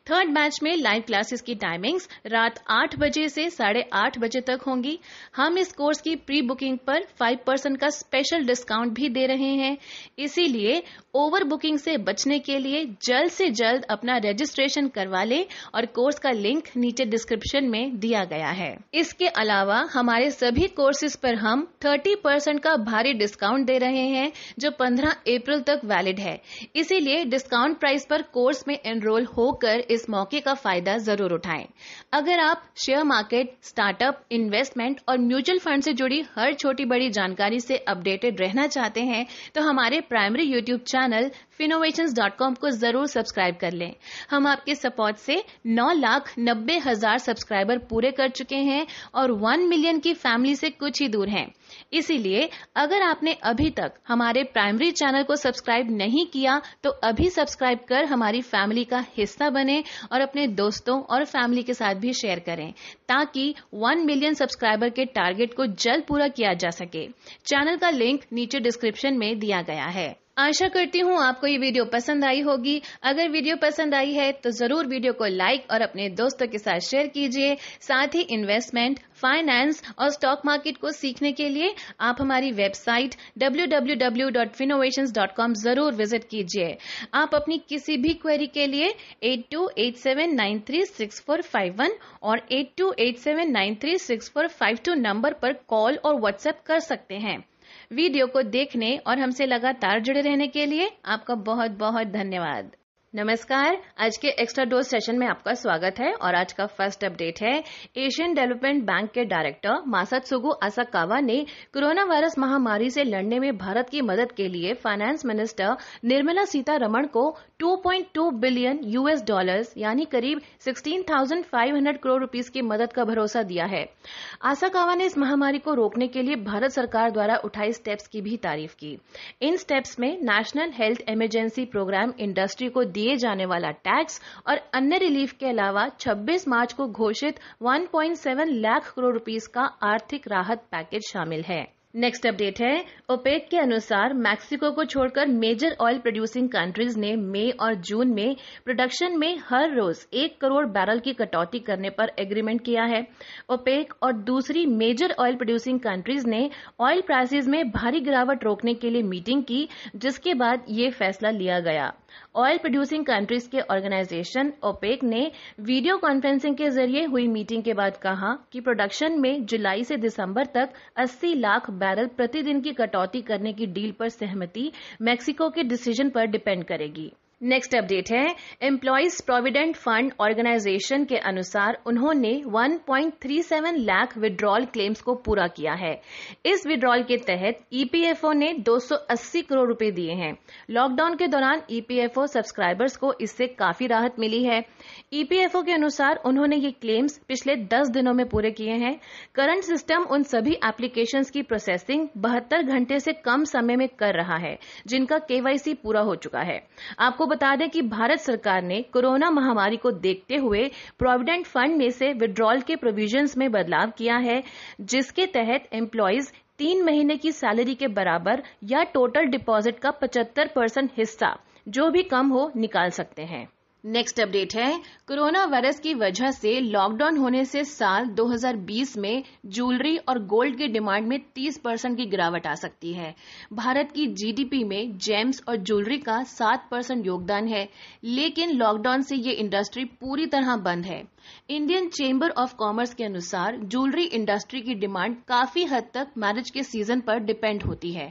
थर्ड बैच में लाइव क्लासेस की टाइमिंग्स रात आठ बजे से साढ़े आठ बजे तक होंगी। हम इस कोर्स की प्री बुकिंग पर फाइव परसेंट का स्पेशल डिस्काउंट भी दे रहे हैं। इसीलिए ओवर बुकिंग से बचने के लिए जल्द से जल्द अपना रजिस्ट्रेशन करवा लें और कोर्स का लिंक नीचे डिस्क्रिप्शन में दिया गया है। इसके अलावा हमारे सभी कोर्सेज पर हम 30 परसेंट का भारी डिस्काउंट दे रहे हैं, जो 15 अप्रैल तक वैलिड है। इसीलिए डिस्काउंट प्राइस पर कोर्स में एनरोल होकर इस मौके का फ़ायदा ज़रूर उठाएँ। अगर आप शेयर मार्केट स्टार्टअप इन्वेस्टमेंट और म्यूचुअल फंड से जुड़ी हर छोटी बड़ी जानकारी से अपडेटेड रहना चाहते हैं तो हमारे प्राइमरी यूट्यूब चैनल फिनोवेशन को ज़रूर सब्सक्राइब कर लें। हम आपके सपोर्ट से नौ लाख नब्बे हज़ार सब्सक्राइबर पूरे कर चुके हैं और वन मिलियन की फैमिली से कुछ ही दूर हैं। इसीलिए अगर आपने अभी तक हमारे प्राइमरी चैनल को सब्सक्राइब नहीं किया तो अभी सब्सक्राइब कर हमारी फैमिली का हिस्सा बने और अपने दोस्तों और फैमिली के साथ भी शेयर करें, ताकि वन मिलियन सब्सक्राइबर के टारगेट को जल्द पूरा किया जा सके। चैनल का लिंक नीचे डिस्क्रिप्शन में दिया गया है। आशा करती हूँ आपको ये वीडियो पसंद आई होगी। अगर वीडियो पसंद आई है तो ज़रूर वीडियो को लाइक और अपने दोस्तों के साथ शेयर कीजिए। साथ ही इन्वेस्टमेंट, फाइनेंस और स्टॉक मार्केट को सीखने के लिए आप हमारी वेबसाइट www.finnovations.com ज़रूर विज़िट कीजिए। आप अपनी किसी भी क्वेरी के लिए 8287936451 और 8287936452 नंबर पर कॉल और व्हाट्सएप कर सकते हैं। वीडियो को देखने और हमसे लगातार जुड़े रहने के लिए आपका बहुत बहुत धन्यवाद। नमस्कार। आज के एक्स्ट्रा डोज सेशन में आपका स्वागत है और आज का फ़र्स्ट अपडेट है। एशियन डेवलपमेंट बैंक के डायरेक्टर मासद मासात्सुगु असाकावा ने कोरोना वायरस महामारी से लड़ने में भारत की मदद के लिए फाइनेंस मिनिस्टर निर्मला सीतारमण को 2.2 बिलियन यूएस डॉलर्स यानी करीब 16,500 करोड़ रुपीस की मदद का भरोसा दिया है। आसाकावा ने इस महामारी को रोकने के लिए भारत सरकार द्वारा उठाई स्टेप्स की भी तारीफ़ की। इन स्टेप्स में national health emergency programme industry को दिए जाने वाला टैक्स और अन्य रिलीफ के अलावा 26 मार्च को घोषित 1.7 लाख करोड़ रुपीस का आर्थिक राहत पैकेज शामिल है। नेक्स्ट अपडेट है। ओपेक के अनुसार मैक्सिको को छोड़कर मेजर ऑयल प्रोड्यूसिंग कंट्रीज़ ने मई और जून में प्रोडक्शन में हर रोज एक करोड़ बैरल की कटौती करने पर एग्रीमेंट किया है। ओपेक और दूसरी मेजर ऑयल प्रोड्यूसिंग कंट्रीज़ ने ऑयल प्राइसेज में भारी गिरावट रोकने के लिए मीटिंग की, जिसके बाद ये फैसला लिया गया। ऑयल प्रोड्यूसिंग कंट्रीज़ के ऑर्गेनाइजेशन ओपेक ने वीडियो कॉन्फ्रेंसिंग के ज़रिए हुई मीटिंग के बाद कहा कि प्रोडक्शन में जुलाई से दिसंबर तक 80 लाख बैरल प्रतिदिन की कटौती करने की डील पर सहमति, मैक्सिको के डिसीज़न पर डिपेंड करेगी। नेक्स्ट अपडेट है. एम्प्लॉयज़ प्रोविडेंट फंड ऑर्गेनाइजेशन के अनुसार उन्होंने 1.37 लाख विड्रॉल क्लेम्स को पूरा किया है। इस विड्रॉल के तहत ईपीएफओ ने 280 करोड़ रुपए दिए हैं। लॉकडाउन के दौरान ईपीएफओ सब्सक्राइबर्स को इससे काफ़ी राहत मिली है। ईपीएफओ के अनुसार उन्होंने ये क्लेम्स पिछले 10 दिनों में पूरे किए हैं। करंट सिस्टम उन सभी एप्लीकेशन की प्रोसेसिंग बहत्तर घंटे से कम समय में कर रहा है, जिनका केवाईसी पूरा हो चुका है। आपको बता दें कि भारत सरकार ने कोरोना महामारी को देखते हुए प्रोविडेंट फंड में से विड्रॉल के प्रोविजंस में बदलाव किया है, जिसके तहत एम्प्लॉयज़ तीन महीने की सैलरी के बराबर या टोटल डिपॉजिट का 75 परसेंट हिस्सा, जो भी कम हो, निकाल सकते हैं। नेक्स्ट अपडेट है। कोरोना वायरस की वजह से लॉकडाउन होने से साल 2020 में ज्वेलरी और गोल्ड की डिमांड में 30 परसेंट की गिरावट आ सकती है। भारत की जीडीपी में जेम्स और ज्वेलरी का 7 परसेंट योगदान है। लेकिन लॉकडाउन से ये इंडस्ट्री पूरी तरह बंद है। इंडियन चेंबर ऑफ़ कॉमर्स के अनुसार ज्वेलरी इंडस्ट्री की डिमांड काफ़ी हद तक मैरिज के सीज़न पर डिपेंड होती है।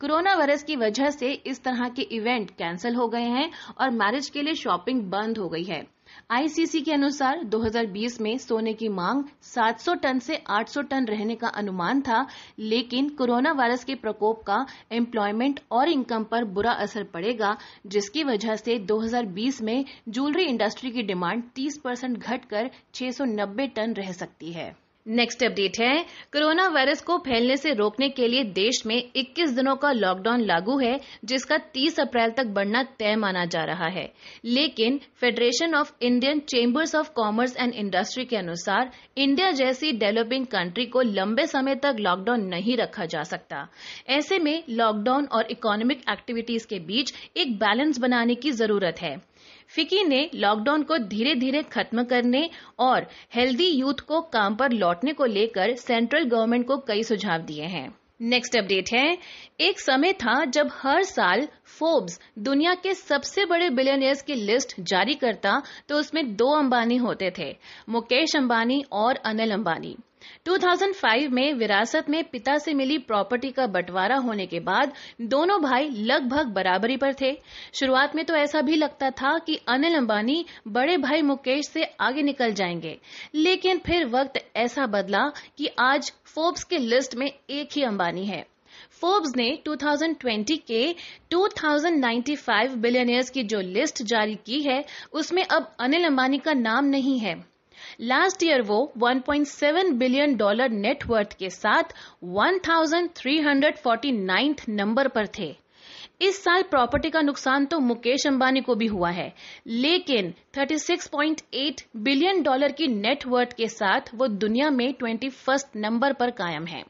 कोरोना वायरस की वजह से इस तरह के इवेंट कैंसिल हो गए हैं और मैरिज के लिए शॉपिंग बंद हो गई है। आईसीसी के अनुसार 2020 में सोने की मांग 700 टन से 800 टन रहने का अनुमान था, लेकिन कोरोना वायरस के प्रकोप का एम्प्लॉयमेंट और इनकम पर बुरा असर पड़ेगा, जिसकी वजह से 2020 में ज्वेलरी इंडस्ट्री की डिमांड 30 परसेंट घटकर 690 टन रह सकती है। नेक्स्ट अपडेट है। कोरोना वायरस को फैलने से रोकने के लिए देश में 21 दिनों का लॉकडाउन लागू है, जिसका 30 अप्रैल तक बढ़ना तय माना जा रहा है। लेकिन federation of Indian chambers of commerce and industry के अनुसार इंडिया जैसी डेवलपिंग कंट्री को लंबे समय तक लॉकडाउन नहीं रखा जा सकता। ऐसे में लॉकडाउन और इकोनॉमिक एक्टिविटीज़ के बीच एक बैलेंस बनाने की ज़रूरत है। फिकी ने लॉकडाउन को धीरे धीरे खत्म करने और हेल्दी यूथ को काम पर लौटने को लेकर सेंट्रल गवर्नमेंट को कई सुझाव दिए हैं। नेक्स्ट अपडेट है। एक समय था जब हर साल फोर्ब्स, दुनिया के सबसे बड़े बिलियनियर्स की लिस्ट जारी करता तो उसमें दो अंबानी होते थे, मुकेश अंबानी और अनिल अंबानी। 2005 में विरासत में पिता से मिली प्रॉपर्टी का बंटवारा होने के बाद दोनों भाई लगभग बराबरी पर थे। शुरुआत में तो ऐसा भी लगता था कि अनिल अंबानी बड़े भाई मुकेश से आगे निकल जाएँगे, लेकिन फिर वक्त ऐसा बदला कि आज फोर्ब्स के लिस्ट में एक ही अंबानी है। फोर्ब्स ने 2020 के 2095 बिलियनियर्स की जो लिस्ट जारी की है, उसमें अब अनिल अंबानी का नाम नहीं है। लास्ट ईयर वो 1.7 बिलियन डॉलर नेटवर्थ के साथ 1349 नंबर पर थे। इस साल प्रॉपर्टी का नुकसान तो मुकेश अंबानी को भी हुआ है, लेकिन 36.8 बिलियन डॉलर की नेटवर्थ के साथ वो दुनिया में ट्वेंटी नंबर पर कायम है।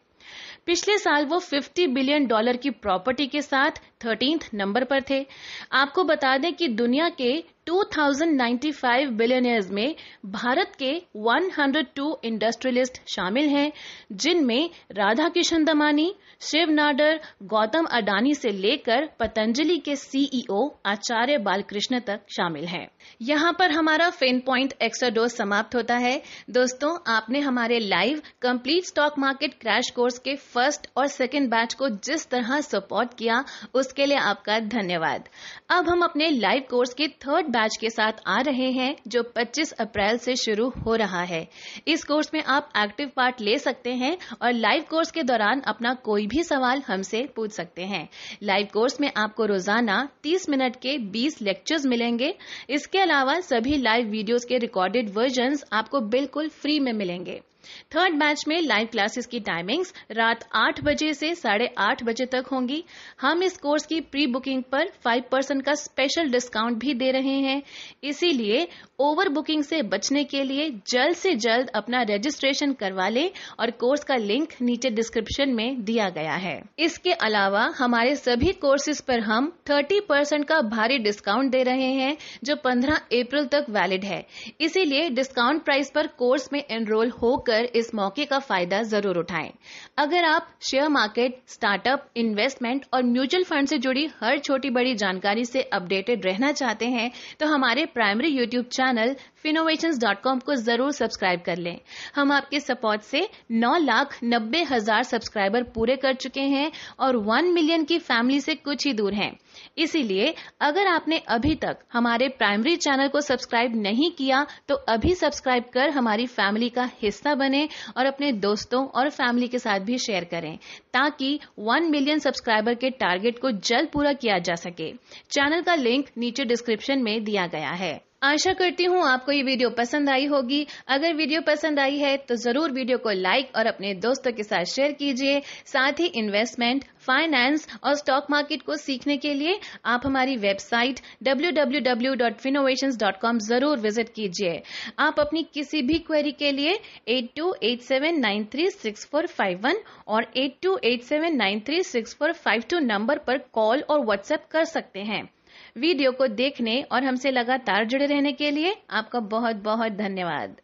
पिछले साल वो 50 बिलियन डॉलर की प्रॉपर्टी के साथ थर्टींथ नंबर पर थे। आपको बता दें कि दुनिया के 2095 बिलियनियर्स में भारत के 102 इंडस्ट्रियलिस्ट शामिल हैं, जिनमें राधा किशन दमानी, शिव नाडर, गौतम अडानी से लेकर पतंजलि के सीईओ आचार्य बालकृष्ण तक शामिल हैं। यहाँ पर हमारा फेन पॉइंट एक्स्ट्रा डोज समाप्त होता है। दोस्तों, आपने हमारे live complete stock market crash course के फ़र्स्ट और सेकेंड बैच को जिस तरह सपोर्ट किया, उसके लिए आपका धन्यवाद। अब हम अपने लाइव कोर्स के थर्ड बैच के साथ आ रहे हैं, जो 25 अप्रैल से शुरू हो रहा है। इस कोर्स में आप एक्टिव पार्ट ले सकते हैं और लाइव कोर्स के दौरान अपना कोई भी सवाल हमसे पूछ सकते हैं। लाइव कोर्स में आपको रोज़ाना 30 मिनट के 20 लेक्चर्स मिलेंगे। इसके अलावा सभी लाइव वीडियोस के रिकॉर्डेड वर्जन आपको बिल्कुल फ्री में मिलेंगे। थर्ड बैच में लाइव क्लासेस की टाइमिंग्स रात आठ बजे से साढ़े आठ बजे तक होंगी। हम इस कोर्स की प्री बुकिंग पर फाइव परसेंट का स्पेशल डिस्काउंट भी दे रहे हैं। इसीलिए ओवर बुकिंग से बचने के लिए जल्द से जल्द अपना रजिस्ट्रेशन करवा लें और कोर्स का लिंक नीचे डिस्क्रिप्शन में दिया गया है। इसके अलावा हमारे सभी कोर्सेज पर हम 30 परसेंट का भारी डिस्काउंट दे रहे हैं, जो 15 अप्रैल तक वैलिड है। इसीलिए डिस्काउंट प्राइस पर कोर्स में एनरोल होकर इस मौके का फ़ायदा ज़रूर उठाएँ। अगर आप शेयर मार्केट स्टार्टअप इन्वेस्टमेंट और म्यूचुअल फंड से जुड़ी हर छोटी बड़ी जानकारी से अपडेटेड रहना चाहते हैं तो हमारे प्राइमरी यूट्यूब चैनल फिनोवेशन को ज़रूर सब्सक्राइब कर लें। हम आपके सपोर्ट से नौ लाख नब्बे हज़ार सब्सक्राइबर पूरे कर चुके हैं और वन मिलियन की फैमिली से कुछ ही दूर हैं। इसीलिए अगर आपने अभी तक हमारे प्राइमरी चैनल को सब्सक्राइब नहीं किया तो अभी सब्सक्राइब कर हमारी फैमिली का हिस्सा बने और अपने दोस्तों और फैमिली के साथ भी शेयर करें, ताकि वन मिलियन सब्सक्राइबर के टारगेट को जल्द पूरा किया जा सके। चैनल का लिंक नीचे डिस्क्रिप्शन में दिया गया है। आशा करती हूँ आपको ये वीडियो पसंद आई होगी। अगर वीडियो पसंद आई है तो ज़रूर वीडियो को लाइक और अपने दोस्तों के साथ शेयर कीजिए। साथ ही इन्वेस्टमेंट, फाइनेंस और स्टॉक मार्केट को सीखने के लिए आप हमारी वेबसाइट www.finnovations.com ज़रूर विज़िट कीजिए। आप अपनी किसी भी क्वेरी के लिए 8287936451 और 8287936452 नंबर पर कॉल और व्हाट्सएप कर सकते हैं। वीडियो को देखने और हमसे लगातार जुड़े रहने के लिए आपका बहुत बहुत धन्यवाद।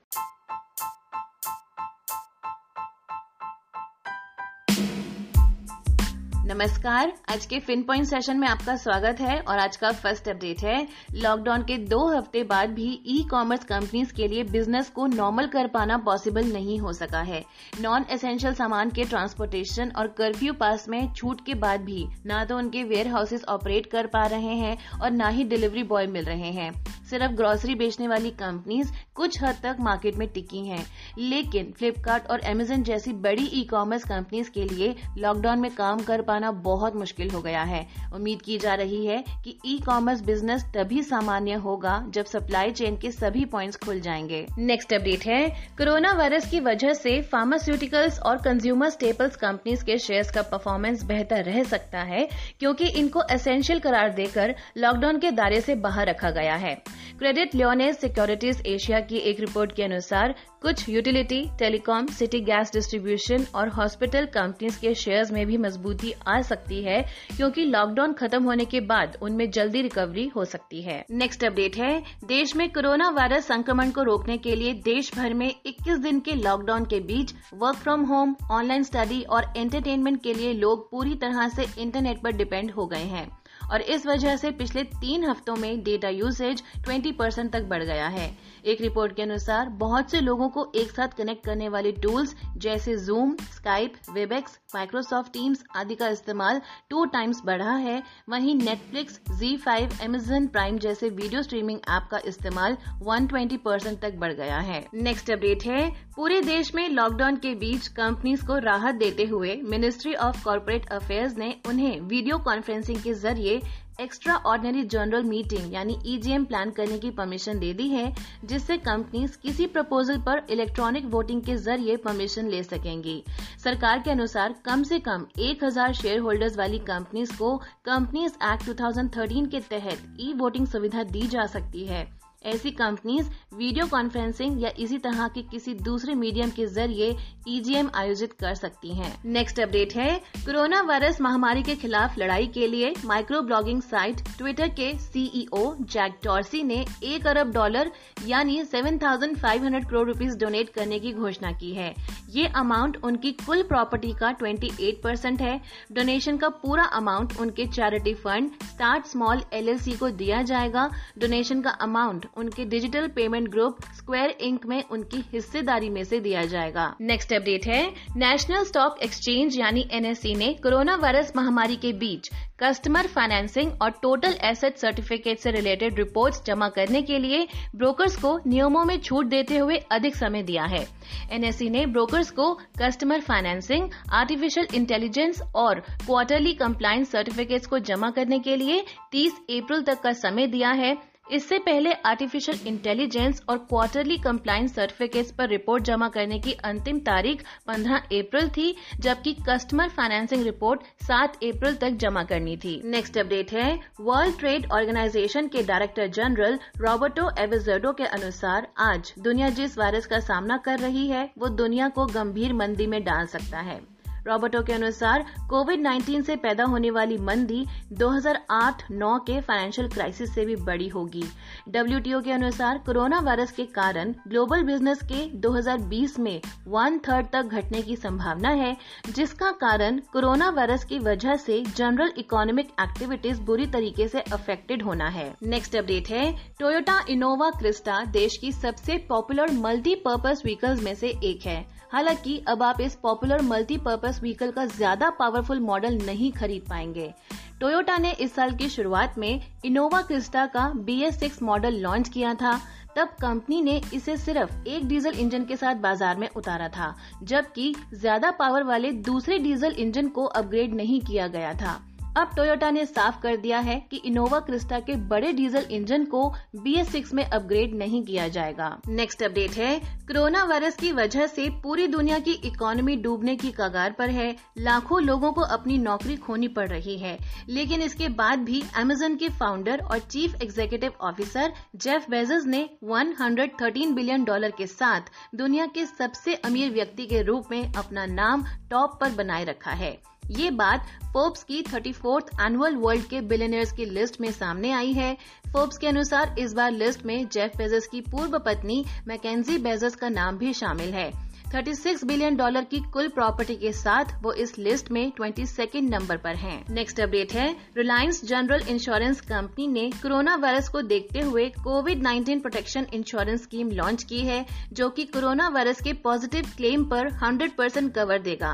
नमस्कार, आज के फिन पॉइंट सेशन में आपका स्वागत है और आज का फ़र्स्ट अपडेट है। लॉकडाउन के दो हफ़्ते बाद भी ई कॉमर्स कंपनीज़ के लिए बिज़नेस को नॉर्मल कर पाना पॉसिबल नहीं हो सका है। नॉन एसेंशियल सामान के ट्रांसपोर्टेशन और कर्फ्यू पास में छूट के बाद भी ना तो उनके वेयर हाउसेस ऑपरेट कर पा रहे हैं और न ही डिलीवरी बॉय मिल रहे हैं। सिर्फ़ ग्रोसरी बेचने वाली कंपनीज़ कुछ हद तक मार्केट में टिकी हैं। लेकिन फ्लिपकार्ट और अमेजन जैसी बड़ी ई कॉमर्स कंपनीज़ के लिए लॉकडाउन में काम कर पाना बहुत मुश्किल हो गया है। उम्मीद की जा रही है कि ई कॉमर्स बिज़नेस तभी सामान्य होगा जब सप्लाई चेन के सभी पॉइंट्स खुल जाएँगे। नेक्स्ट अपडेट है। कोरोना वायरस की वजह से फार्मास्यूटिकल्स और कंज्यूमर स्टेपल्स कंपनीज़ के शेयर्स का परफॉर्मेंस बेहतर रह सकता है, क्योंकि इनको एसेंशियल करार देकर लॉकडाउन के दायरे से बाहर रखा गया है। क्रेडिट लियोनेस सिक्योरिटीज एशिया की एक रिपोर्ट के अनुसार कुछ utility telecom city gas distribution और हॉस्पिटल कंपनीज़ के शेयर्स में भी मजबूती आ सकती है, क्योंकि लॉकडाउन खत्म होने के बाद उनमें जल्दी रिकवरी हो सकती है। नेक्स्ट अपडेट है, देश में कोरोना वायरस संक्रमण को रोकने के लिए देश भर में 21 दिन के लॉकडाउन के बीच work from home online study और एंटरटेनमेंट के लिए लोग पूरी तरह से इंटरनेट पर डिपेंड हो गए हैं। और इस वजह से पिछले तीन हफ्तों में डेटा यूसेज 20 परसेंट तक बढ़ गया है। एक रिपोर्ट के अनुसार, बहुत से लोगों को एक साथ कनेक्ट करने वाले टूल्स जैसे Zoom Skype Webex Microsoft Teams आदि का इस्तेमाल टू टाइम्स बढ़ा है। वहीं Netflix Zee five Amazon Prime जैसे वीडियो स्ट्रीमिंग ऐप का इस्तेमाल 120 परसेंट तक बढ़ गया है। नेक्स्ट अपडेट है। पूरे देश में लॉकडाउन के बीच कंपनीज़ को राहत देते हुए मिनिस्ट्री ऑफ़ कॉरपोरेट अफेयर्स ने उन्हें वीडियो कॉन्फ्रेंसिंग के ज़रिए एक्स्ट्रा ऑर्डिनरी जनरल मीटिंग यानी ईजीएम प्लान करने की परमिशन दे दी है, जिससे कंपनीज़ किसी प्रपोजल पर इलेक्ट्रॉनिक वोटिंग के ज़रिए परमिशन ले सकेंगी। सरकार के अनुसार कम से कम 1000 शेयर होल्डर्स वाली कंपनीज़ को कंपनीज़ एक्ट 2013 के तहत ई वोटिंग सुविधा दी जा सकती है। ऐसी कंपनीज़ वीडियो कॉन्फ्रेंसिंग या इसी तरह के किसी दूसरे मीडियम के ज़रिए ईजीएम e आयोजित कर सकती हैं। नेक्स्ट अपडेट है कोरोना वायरस महामारी के खिलाफ लड़ाई के लिए माइक्रो ब्लॉगिंग साइट ट्विटर के सीईओ जैक टॉर्सी ने एक अरब डॉलर यानी 7,500 करोड़ रुपीस डोनेट करने की घोषणा की है ये अमाउंट उनकी कुल प्रॉपर्टी का 28 परसेंट है। डोनेशन का पूरा अमाउंट उनके charity fund start small LLC को दिया जाएगा। डोनेशन का अमाउंट उनके digital payment group Square Inc में उनकी हिस्सेदारी में से दिया जाएगा। नेक्स्ट अपडेट है। नेशनल स्टॉक एक्सचेंज यानी एनएससी ने कोरोना वायरस महामारी के बीच कस्टमर फाइनेंसिंग और टोटल एसेट सर्टिफिकेट से रिलेटेड रिपोर्ट्स जमा करने के लिए ब्रोकर्स को नियमों में छूट देते हुए अधिक समय दिया है। एनएससी ने ब्रोकर्स को कस्टमर फाइनेंसिंग आर्टिफिशियल इंटेलिजेंस और क्वार्टरली कंप्लायंस सर्टिफिकेट्स को जमा करने के लिए 30 अप्रैल तक का समय दिया है। इससे पहले आर्टिफिशियल इंटेलिजेंस और क्वार्टरली कंप्लायंस सर्टिफिकेट्स पर रिपोर्ट जमा करने की अंतिम तारीख 15 अप्रैल थी, जबकि कस्टमर फाइनेंसिंग रिपोर्ट 7 अप्रैल तक जमा करनी थी। नेक्स्ट अपडेट है वर्ल्ड ट्रेड ऑर्गेनाइजेशन के डायरेक्टर जनरल रॉबर्टो एविजर्डो के अनुसार आज दुनिया जिस वायरस का सामना कर रही है, वो दुनिया को गंभीर मंदी में डाल सकता है। रॉबर्टो के अनुसार कोविड 19 से पैदा होने वाली मंदी 2008-9 के फाइनेंशियल क्राइसिस से भी बड़ी होगी। डब्ल्यूटीओ के अनुसार कोरोना वायरस के कारण ग्लोबल बिज़नेस के 2020 में वन थर्ड तक घटने की संभावना है, जिसका कारण कोरोना वायरस की वजह से जनरल इकोनॉमिक एक्टिविटीज़ बुरी तरीके से अफेक्टेड होना है। नेक्स्ट अपडेट है टोयोटा इनोवा क्रिस्टा देश की सबसे पॉपुलर मल्टीपर्पज व्हीकल्स में से एक है। हालाँकि अब आप इस पॉपुलर मल्टीपर्पज व्हीकल का ज़्यादा पावरफुल मॉडल नहीं खरीद पाएँगे। टोयोटा ने इस साल की शुरुआत में इनोवा क्रिस्टा का बी मॉडल लॉन्च किया था। तब कंपनी ने इसे सिर्फ़ एक डीजल इंजन के साथ बाज़ार में उतारा था, जबकि ज़्यादा पावर वाले दूसरे डीजल इंजन को अपग्रेड नहीं किया गया था। अब टोयोटा ने साफ़ कर दिया है कि इनोवा क्रिस्टा के बड़े डीजल इंजन को बी एस सिक्स में अपग्रेड नहीं किया जाएगा। नेक्स्ट अपडेट है। कोरोना वायरस की वजह से पूरी दुनिया की इकोनॉमी डूबने की कगार पर है। लाखों लोगों को अपनी नौकरी खोनी पड़ रही है। लेकिन इसके बाद भी अमेजन के फाउंडर और chief executive officer Jeff Bezos ने 113 बिलियन डॉलर के साथ दुनिया के सबसे अमीर व्यक्ति के रूप में अपना नाम टॉप पर बनाए रखा है। ये बात फोर्ब्स की थर्टी फोर्थ एनुअल वर्ल्ड के बिलियनर्स की लिस्ट में सामने आई है। फोर्ब्स के अनुसार इस बार लिस्ट में जेफ बेजस की पूर्व पत्नी मैकेजी बेजस का नाम भी शामिल है। 36 बिलियन डॉलर की कुल प्रॉपर्टी के साथ वो इस लिस्ट में ट्वेंटी सेकेंड नंबर पर हैं। नेक्स्ट अपडेट है रिलायंस जनरल इंश्योरेंस कंपनी ने कोरोना वायरस को देखते हुए Covid 19 protection insurance scheme launch की है, जो कि कोरोना वायरस के पॉजिटिव क्लेम पर 100 परसेंट कवर देगा।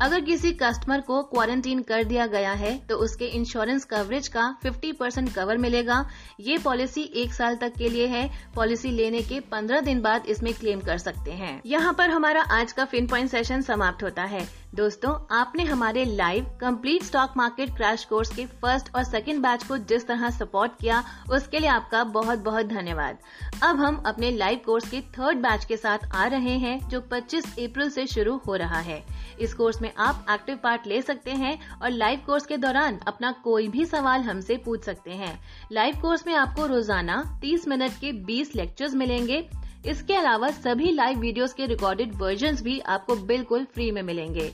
अगर किसी कस्टमर को क्वारंटीन कर दिया गया है तो उसके इंश्योरेंस कवरेज का 50 परसेंट कवर मिलेगा। ये पॉलिसी एक साल तक के लिए है, पॉलिसी लेने के पंद्रह दिन बाद इसमें क्लेम कर सकते हैं। यहाँ पर हमारा आज का फिन पॉइंट सेशन समाप्त होता है। दोस्तों, आपने हमारे live complete stock market crash course के फ़र्स्ट और सेकंड बैच को जिस तरह सपोर्ट किया, उसके लिए आपका बहुत बहुत धन्यवाद। अब हम अपने लाइव कोर्स के थर्ड बैच के साथ आ रहे हैं, जो 25 अप्रैल से शुरू हो रहा है। इस कोर्स में आप एक्टिव पार्ट ले सकते हैं और लाइव कोर्स के दौरान अपना कोई भी सवाल हमसे पूछ सकते हैं। लाइव कोर्स में आपको रोज़ाना 30 मिनट के 20 लेक्चर्स मिलेंगे। इसके अलावा सभी लाइव वीडियोस के रिकॉर्डेड वर्जन भी आपको बिल्कुल फ्री में मिलेंगे।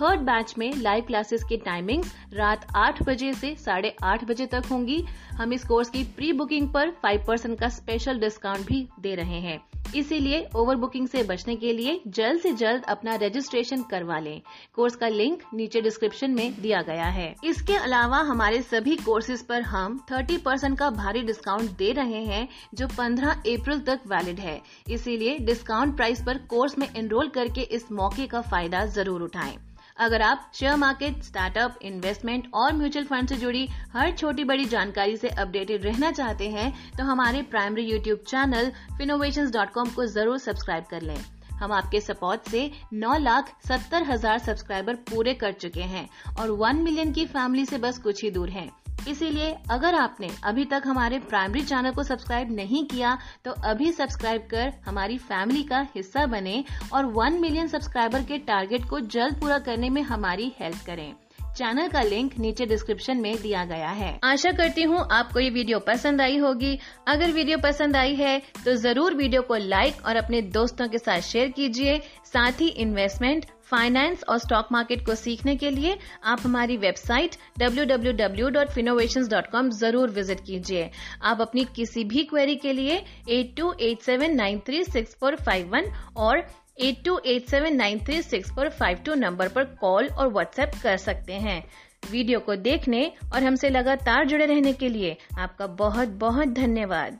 थर्ड बैच में लाइव क्लासेस की टाइमिंग्स रात आठ बजे से साढ़े आठ बजे तक होंगी। हम इस कोर्स की प्री बुकिंग पर फाइव परसेंट का स्पेशल डिस्काउंट भी दे रहे हैं। इसीलिए ओवर बुकिंग से बचने के लिए जल्द से जल्द अपना रजिस्ट्रेशन करवा लें। कोर्स का लिंक नीचे डिस्क्रिप्शन में दिया गया है। इसके अलावा हमारे सभी कोर्सेज पर हम 30 परसेंट का भारी डिस्काउंट दे रहे हैं, जो 15 अप्रैल तक वैलिड है। इसीलिए डिस्काउंट प्राइस पर कोर्स में एनरोल करके इस मौके का फ़ायदा ज़रूर उठाएँ। अगर आप शेयर मार्केट, स्टार्टअप, इन्वेस्टमेंट और म्यूचुअल फंड से जुड़ी हर छोटी बड़ी जानकारी से अपडेटेड रहना चाहते हैं तो हमारे प्राइमरी यूट्यूब चैनल फिनोवेशन को ज़रूर सब्सक्राइब कर लें हम आपके सपोर्ट से नौ लाख सत्तर हज़ार सब्सक्राइबर पूरे कर चुके हैं और वन मिलियन की फैमिली से बस कुछ ही दूर हैं। इसीलिए अगर आपने अभी तक हमारे प्राइमरी चैनल को सब्सक्राइब नहीं किया तो अभी सब्सक्राइब कर हमारी फैमिली का हिस्सा बने और वन मिलियन सब्सक्राइबर के टारगेट को जल्द पूरा करने में हमारी हेल्प करें। चैनल का लिंक नीचे डिस्क्रिप्शन में दिया गया है। आशा करती हूँ आपको ये वीडियो पसंद आई होगी। अगर वीडियो पसंद आई है तो ज़रूर वीडियो को लाइक और अपने दोस्तों के साथ शेयर कीजिए। साथ ही इन्वेस्टमेंट फाइनेंस और स्टॉक मार्केट को सीखने के लिए आप हमारी वेबसाइट www.finnovations.com ज़रूर विज़िट कीजिए। आप अपनी किसी भी क्वेरी के लिए 8287936451 और 8287936452 नंबर पर कॉल और व्हाट्सएप कर सकते हैं। वीडियो को देखने और हमसे लगातार जुड़े रहने के लिए आपका बहुत बहुत धन्यवाद।